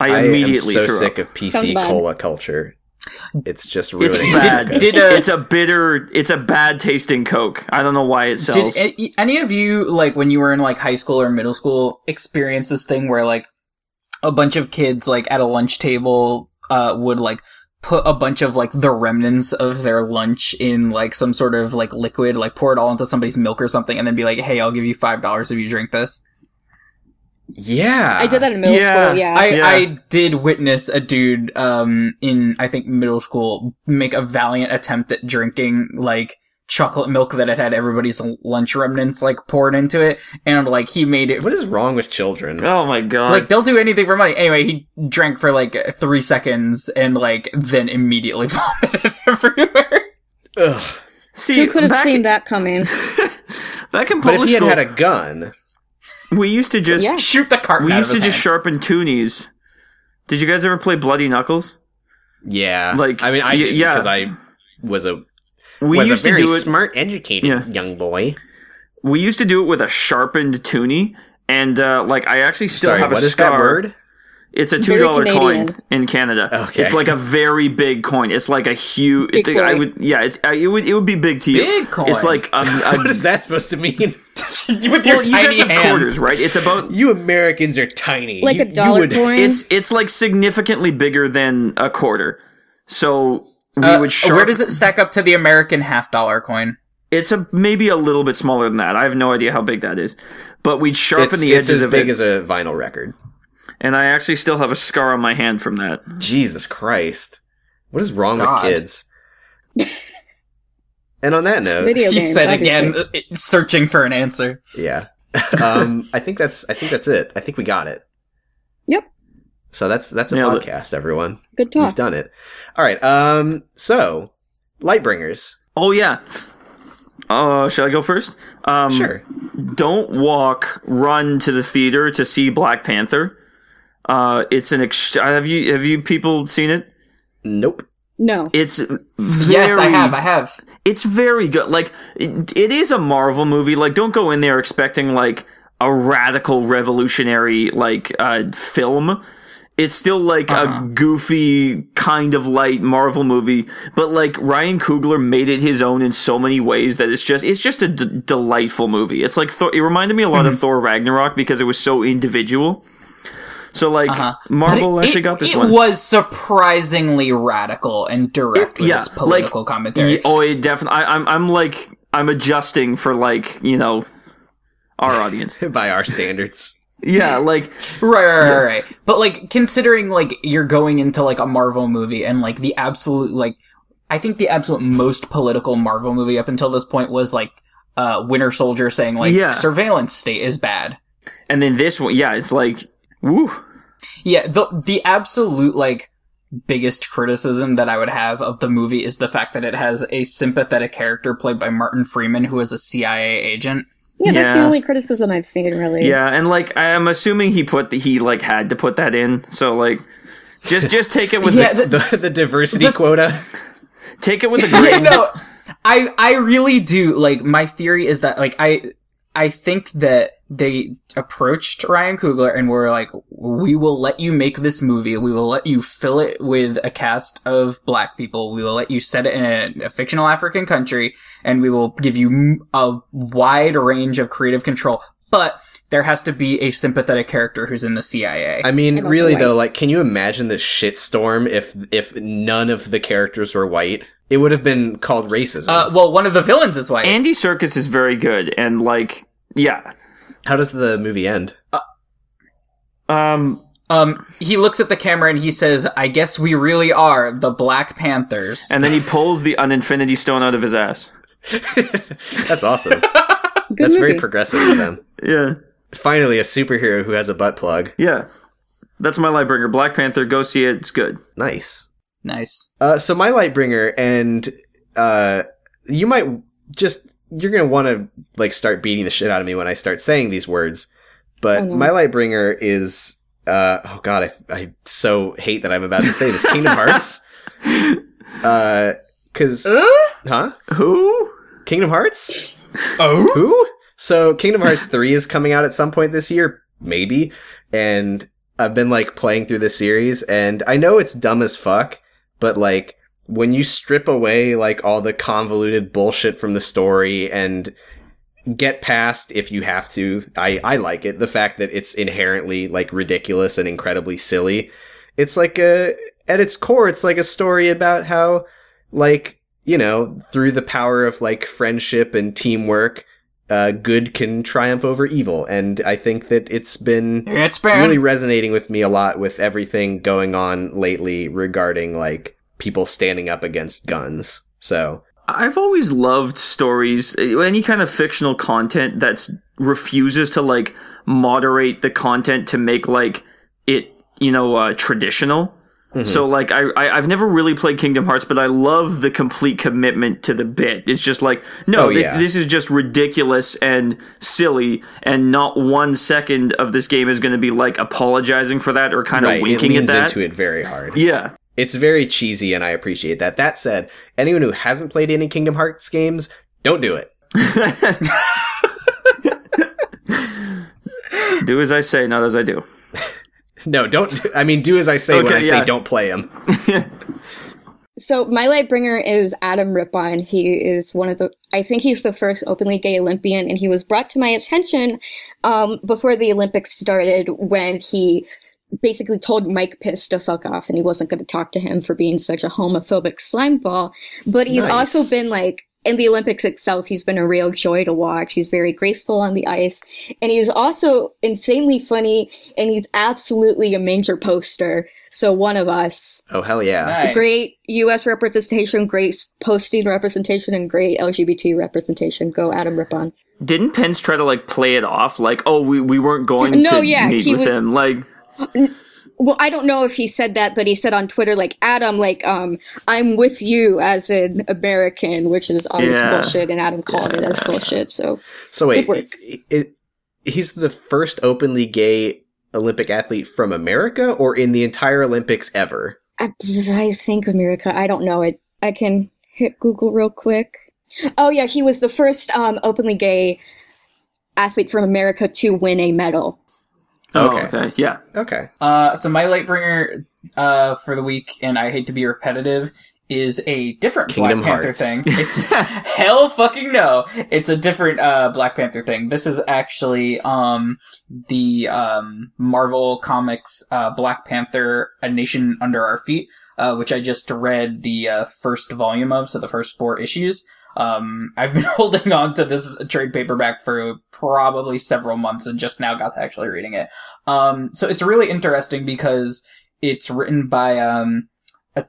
I I immediately am so threw sick up. of PC Sounds bad. cola culture. It's just It's ruining bad. it. Did, uh, it's a bitter. It's a bad tasting Coke. I don't know why it sells. Did any of you like when you were in like high school or middle school experience this thing where like a bunch of kids like at a lunch table uh would like put a bunch of like the remnants of their lunch in like some sort of like liquid like pour it all into somebody's milk or something and then be like hey I'll give you five dollars if you drink this Yeah. I did that in middle Yeah. school, yeah. I, Yeah. I did witness a dude um in I think middle school make a valiant attempt at drinking like chocolate milk that had had everybody's lunch remnants like poured into it and like he made it What is wrong with children? oh my god! like they'll do anything for money. Anyway, he drank for like three seconds and like then immediately vomited everywhere. Ugh. See, Who could have seen in, that coming? Back in But if he had school, had a gun, we used to just Yeah. Shoot the carton. we used to his just hand. sharpen toonies. Did you guys ever play Bloody Knuckles? yeah. Like, I mean, I y- did yeah. because I was a We was used a to do it. smart, educated Yeah. young boy. We used to do it with a sharpened toonie, and uh, like I actually still Sorry, have a what is scar. that word? It's a two dollar coin in Canada. Okay. It's like a very big coin. It's like a huge. Big I coin. would yeah. It's, uh, it would it would be big to you. Big coin. It's like um, a, What is that supposed to mean? with your well, you tiny guys have hands. quarters, right? It's about you Americans are tiny. Like You- a dollar would- coin? it's it's like significantly bigger than a quarter. So we Uh, would sharp. where does it stack up to the American half dollar coin? It's a maybe a little bit smaller than that. I have no idea how big that is, but we'd sharpen It's, the it's edges as of big it, as a vinyl record. and I actually still have a scar on my hand from that. Jesus Christ. What is wrong God. with kids? and on that note, Video He games. said obviously. again, uh, searching for an answer. yeah. um, I think that's I think that's it. I think we got it. Yep. So that's that's a Nailed it. podcast, everyone. Good We've done it. All right. Um. So, Lightbringers. Oh yeah. Uh, shall I go first? Um, Sure. Don't walk, run to the theater to see Black Panther. Uh, it's an ex- have you have you people seen it? Nope. No. It's Yes, I have. I have. It's very good. Like it, it is a Marvel movie. Like don't go in there expecting like a radical revolutionary like uh film. It's still like Uh-huh. a goofy kind of light Marvel movie, but like Ryan Coogler made it his own in so many ways that it's just it's just a d- delightful movie. It's like Thor, it reminded me a lot Mm-hmm. of Thor Ragnarok because it was so individual. So like Uh-huh. Marvel But it- actually got this it one. was surprisingly radical and direct with yeah, its political like, commentary. Yeah, oh, it definitely. I, I'm I'm like I'm adjusting for like you know our audience. By our standards. Yeah, like Right, right, right, right. But like considering like you're going into like a Marvel movie and like the absolute like I think the absolute most political Marvel movie up until this point was like uh Winter Soldier saying like Yeah. surveillance state is bad. and then this one, yeah, it's like woo. Yeah, the the absolute like biggest criticism that I would have of the movie is the fact that it has a sympathetic character played by Martin Freeman who is a CIA agent. Yeah, that's the only criticism I've seen, really. Yeah, and like I'm assuming he put the, he like had to put that in. So like just just take it with Yeah, the, the, The, the diversity The- quota. take it with a yeah, grain. no, I I really do like. My theory is that like I I think that they approached Ryan Coogler and were like, "We will let you make this movie. We will let you fill it with a cast of black people. We will let you set it in a, a fictional African country, and we will give you a wide range of creative control." But there has to be a sympathetic character who's in the CIA. I mean, really white. though, like, can you imagine the shitstorm if if none of the characters were white? It would have been called racism. uh, well, one of the villains is white. Andy Serkis is very good, and like yeah, How does the movie end? um, Um, he looks at the camera and he says, "I guess we really are the Black Panthers." and then he pulls the uninfinity stone out of his ass. That's awesome. Good That's movie. very progressive of them. Yeah. Finally, a superhero who has a butt plug. Yeah. That's my Lightbringer. Black Panther, go see it. It's good. Nice. Nice. Uh, so my Lightbringer, and uh, you might just you're gonna want to like start beating the shit out of me when I start saying these words. But Oh, no. my Lightbringer is uh oh god, I I so hate that I'm about to say this. Kingdom Hearts. Uh, cause huh? Who? Kingdom Hearts? Oh, Who? So Kingdom Hearts 3 is coming out at some point this year, maybe. And I've been like playing through the series and I know it's dumb as fuck, but like when you strip away like all the convoluted bullshit from the story and get past if you have to, I I like it. The fact that it's inherently like ridiculous and incredibly silly. It's like a at its core it's like a story about how like you know, through the power of like friendship and teamwork, uh, good can triumph over evil. And I think that it's been it's been really resonating with me a lot with everything going on lately regarding like people standing up against guns. So I've always loved stories, any kind of fictional content that refuses to like moderate the content to make like it, you know, uh, traditional. Mm-hmm. So like I, I I've never really played Kingdom Hearts, but I love the complete commitment to the bit. It's just like no, Oh, this, yeah. this is just ridiculous and silly, and not one second of this game is going to be like apologizing for that or kind of right, it winking at that. into it very hard. Yeah, It's very cheesy and I appreciate that. That said, anyone who hasn't played any Kingdom Hearts games, don't do it. do as I say, not as I do. No, don't. I mean, do as I say when I yeah. say don't play him. So my Lightbringer is Adam Rippon. He is one of the, I think he's the first openly gay Olympian, and he was brought to my attention um, before the Olympics started when he basically told Mike Piss to fuck off, and he wasn't going to talk to him for being such a homophobic slimeball. But he's Nice. also been like. In the Olympics itself, he's been a real joy to watch. He's very graceful on the ice. And he's also insanely funny, and he's absolutely a major poster. So one of us Oh hell yeah! nice. great U.S. representation, great posting representation, and great LGBT representation. Go Adam Rippon. Didn't Pence try to like play it off like, oh, we, we weren't going No, to yeah, meet he with was- him? Like, Well, I don't know if he said that, but he said on Twitter, like Adam, like um, I'm with you as an American, which is obvious Yeah. bullshit, and Adam called it as bullshit. So So wait, Good work. i- i- he's the first openly gay Olympic athlete from America, or in the entire Olympics ever? I, I think America. I don't know it. I can hit Google real quick. Oh yeah, he was the first um, openly gay athlete from America to win a medal. Oh, Okay. okay, yeah. Okay. Uh, so my Lightbringer uh, for the week, and I hate to be repetitive, is a different Kingdom Black Panther thing. It's hell fucking no. It's a different uh, Black Panther thing. This is actually um, the um, Marvel Comics uh, Black Panther: A Nation Under Our Feet, uh, which I just read the uh, first volume of, so the first four issues. Um, I've been holding on to this trade paperback for probably several months and just now got to actually reading it. Um, so it's really interesting because it's written by um,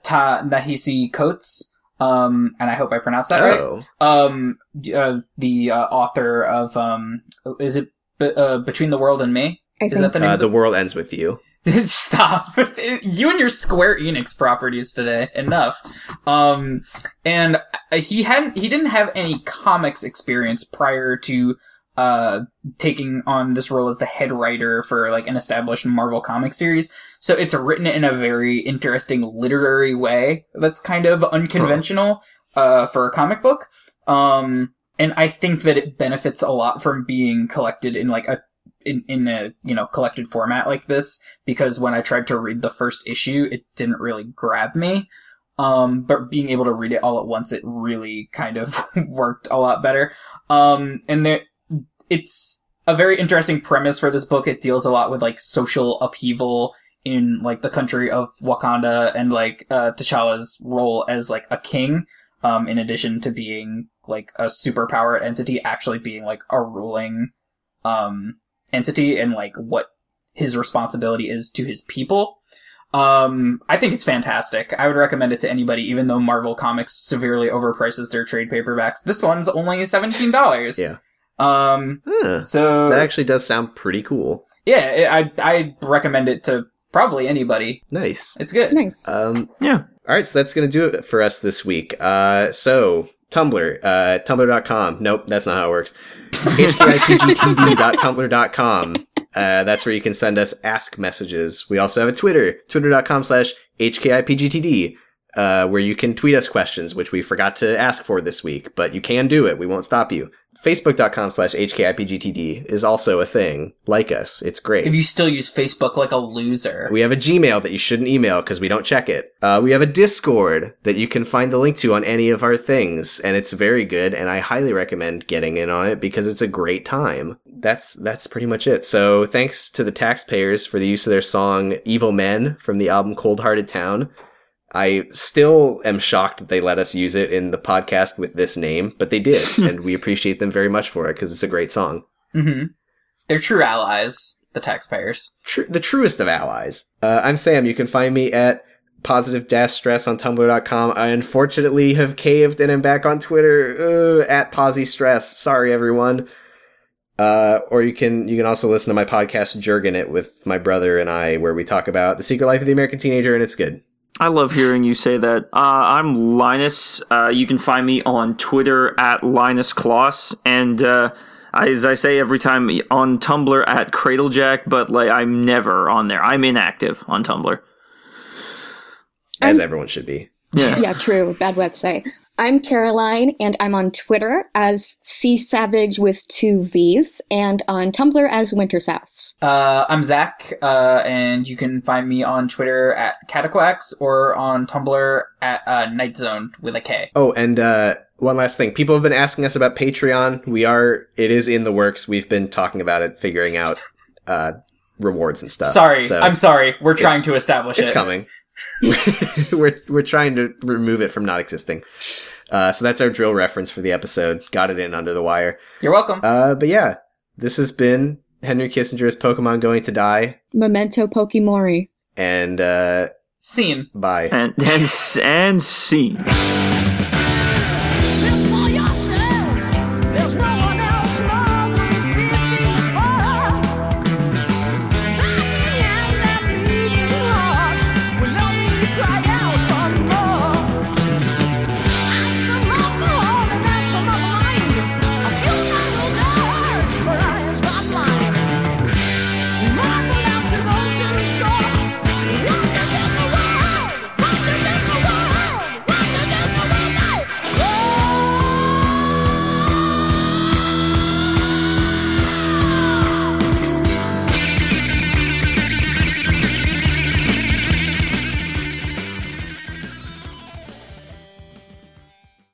Ta-Nehisi Coates, um, and I hope I pronounced that right. Oh, Um, uh, the uh, author of um, is it Be- uh, Between the World and Me? I Is think. that the name? uh, of the world ends with you. Stop! you and your Square Enix properties today. Enough. Um, and uh, he hadn't. He didn't have any comics experience prior to uh taking on this role as the head writer for like an established Marvel comic series. So it's written in a very interesting literary way that's kind of unconventional uh for a comic book. Um and I think that it benefits a lot from being collected in like a in, in a you know collected format like this because when I tried to read the first issue it didn't really grab me. Um, but being able to read it all at once, it really kind of worked a lot better. Um, and there, it's a very interesting premise for this book. It deals a lot with like social upheaval in like the country of Wakanda and like uh, T'Challa's role as like a king. Um, in addition to being like a superpower entity, actually being like a ruling um entity and like what his responsibility is to his people. Um, I think it's fantastic. I would recommend it to anybody, even though Marvel Comics severely overprices their trade paperbacks. This one's only seventeen dollars. Yeah. Um. Huh. So That actually does sound pretty cool. yeah, I I recommend it to probably anybody. Nice. It's good. nice. Um, Yeah. all right, so that's gonna do it for us this week. Uh, so Tumblr, uh, tumblr.com. Nope, that's not how it works. hkipgtd.tumblr.com. Uh, that's where you can send us ask messages. We also have a Twitter, twitter.com slash hkipgtd, uh, where you can tweet us questions, which we forgot to ask for this week, but you can do it. We won't stop you. Facebook.com slash hkipgtd is also a thing. Like us. It's great. If you still use Facebook like a loser. We have a Gmail that you shouldn't email because we don't check it. Uh, we have a Discord that you can find the link to on any of our things, and it's very good. And I highly recommend getting in on it because it's a great time. That's that's pretty much it. So thanks to the taxpayers for the use of their song "Evil Men" from the album "Cold Hearted Town." I still am shocked that they let us use it in the podcast with this name, but they did, and we appreciate them very much for it because it's a great song. hmm They're true allies, the taxpayers. tr- the truest of allies. Uh, I'm Sam. You can find me at positive dash stress on tumblr.com. I unfortunately have caved and am back on Twitter uh, at posy stress. Sorry, everyone. Uh, or you can you can also listen to my podcast Jurgen It with my brother and I, where we talk about the secret life of the American teenager, and it's good. I love hearing you say that. Uh, I'm Linus. Uh, you can find me on Twitter at Linus Kloss, and uh, as I say every time, on Tumblr at Cradlejack. But like, I'm never on there. I'm inactive on Tumblr. As I'm- everyone should be. Yeah. Yeah, true. Bad website. I'm Caroline, and I'm on Twitter as C Savage with two V's, and on Tumblr as Winter South. Uh, I'm Zach, uh, and you can find me on Twitter at Cataquax or on Tumblr at uh, Night Zone with a K. Oh, and uh, one last thing. People have been asking us about Patreon. We are, it is in the works. We've been talking about it, figuring out uh, rewards and stuff. Sorry, So I'm sorry. We're trying to establish it's it. coming. We're we're trying to remove it from not existing. Uh, so that's our drill reference for the episode. Got it in under the wire. You're welcome. Uh, but yeah, this has been Henry Kissinger's Pokemon Going to Die, Memento Pokemori. and uh, Scene. bye. And and and scene.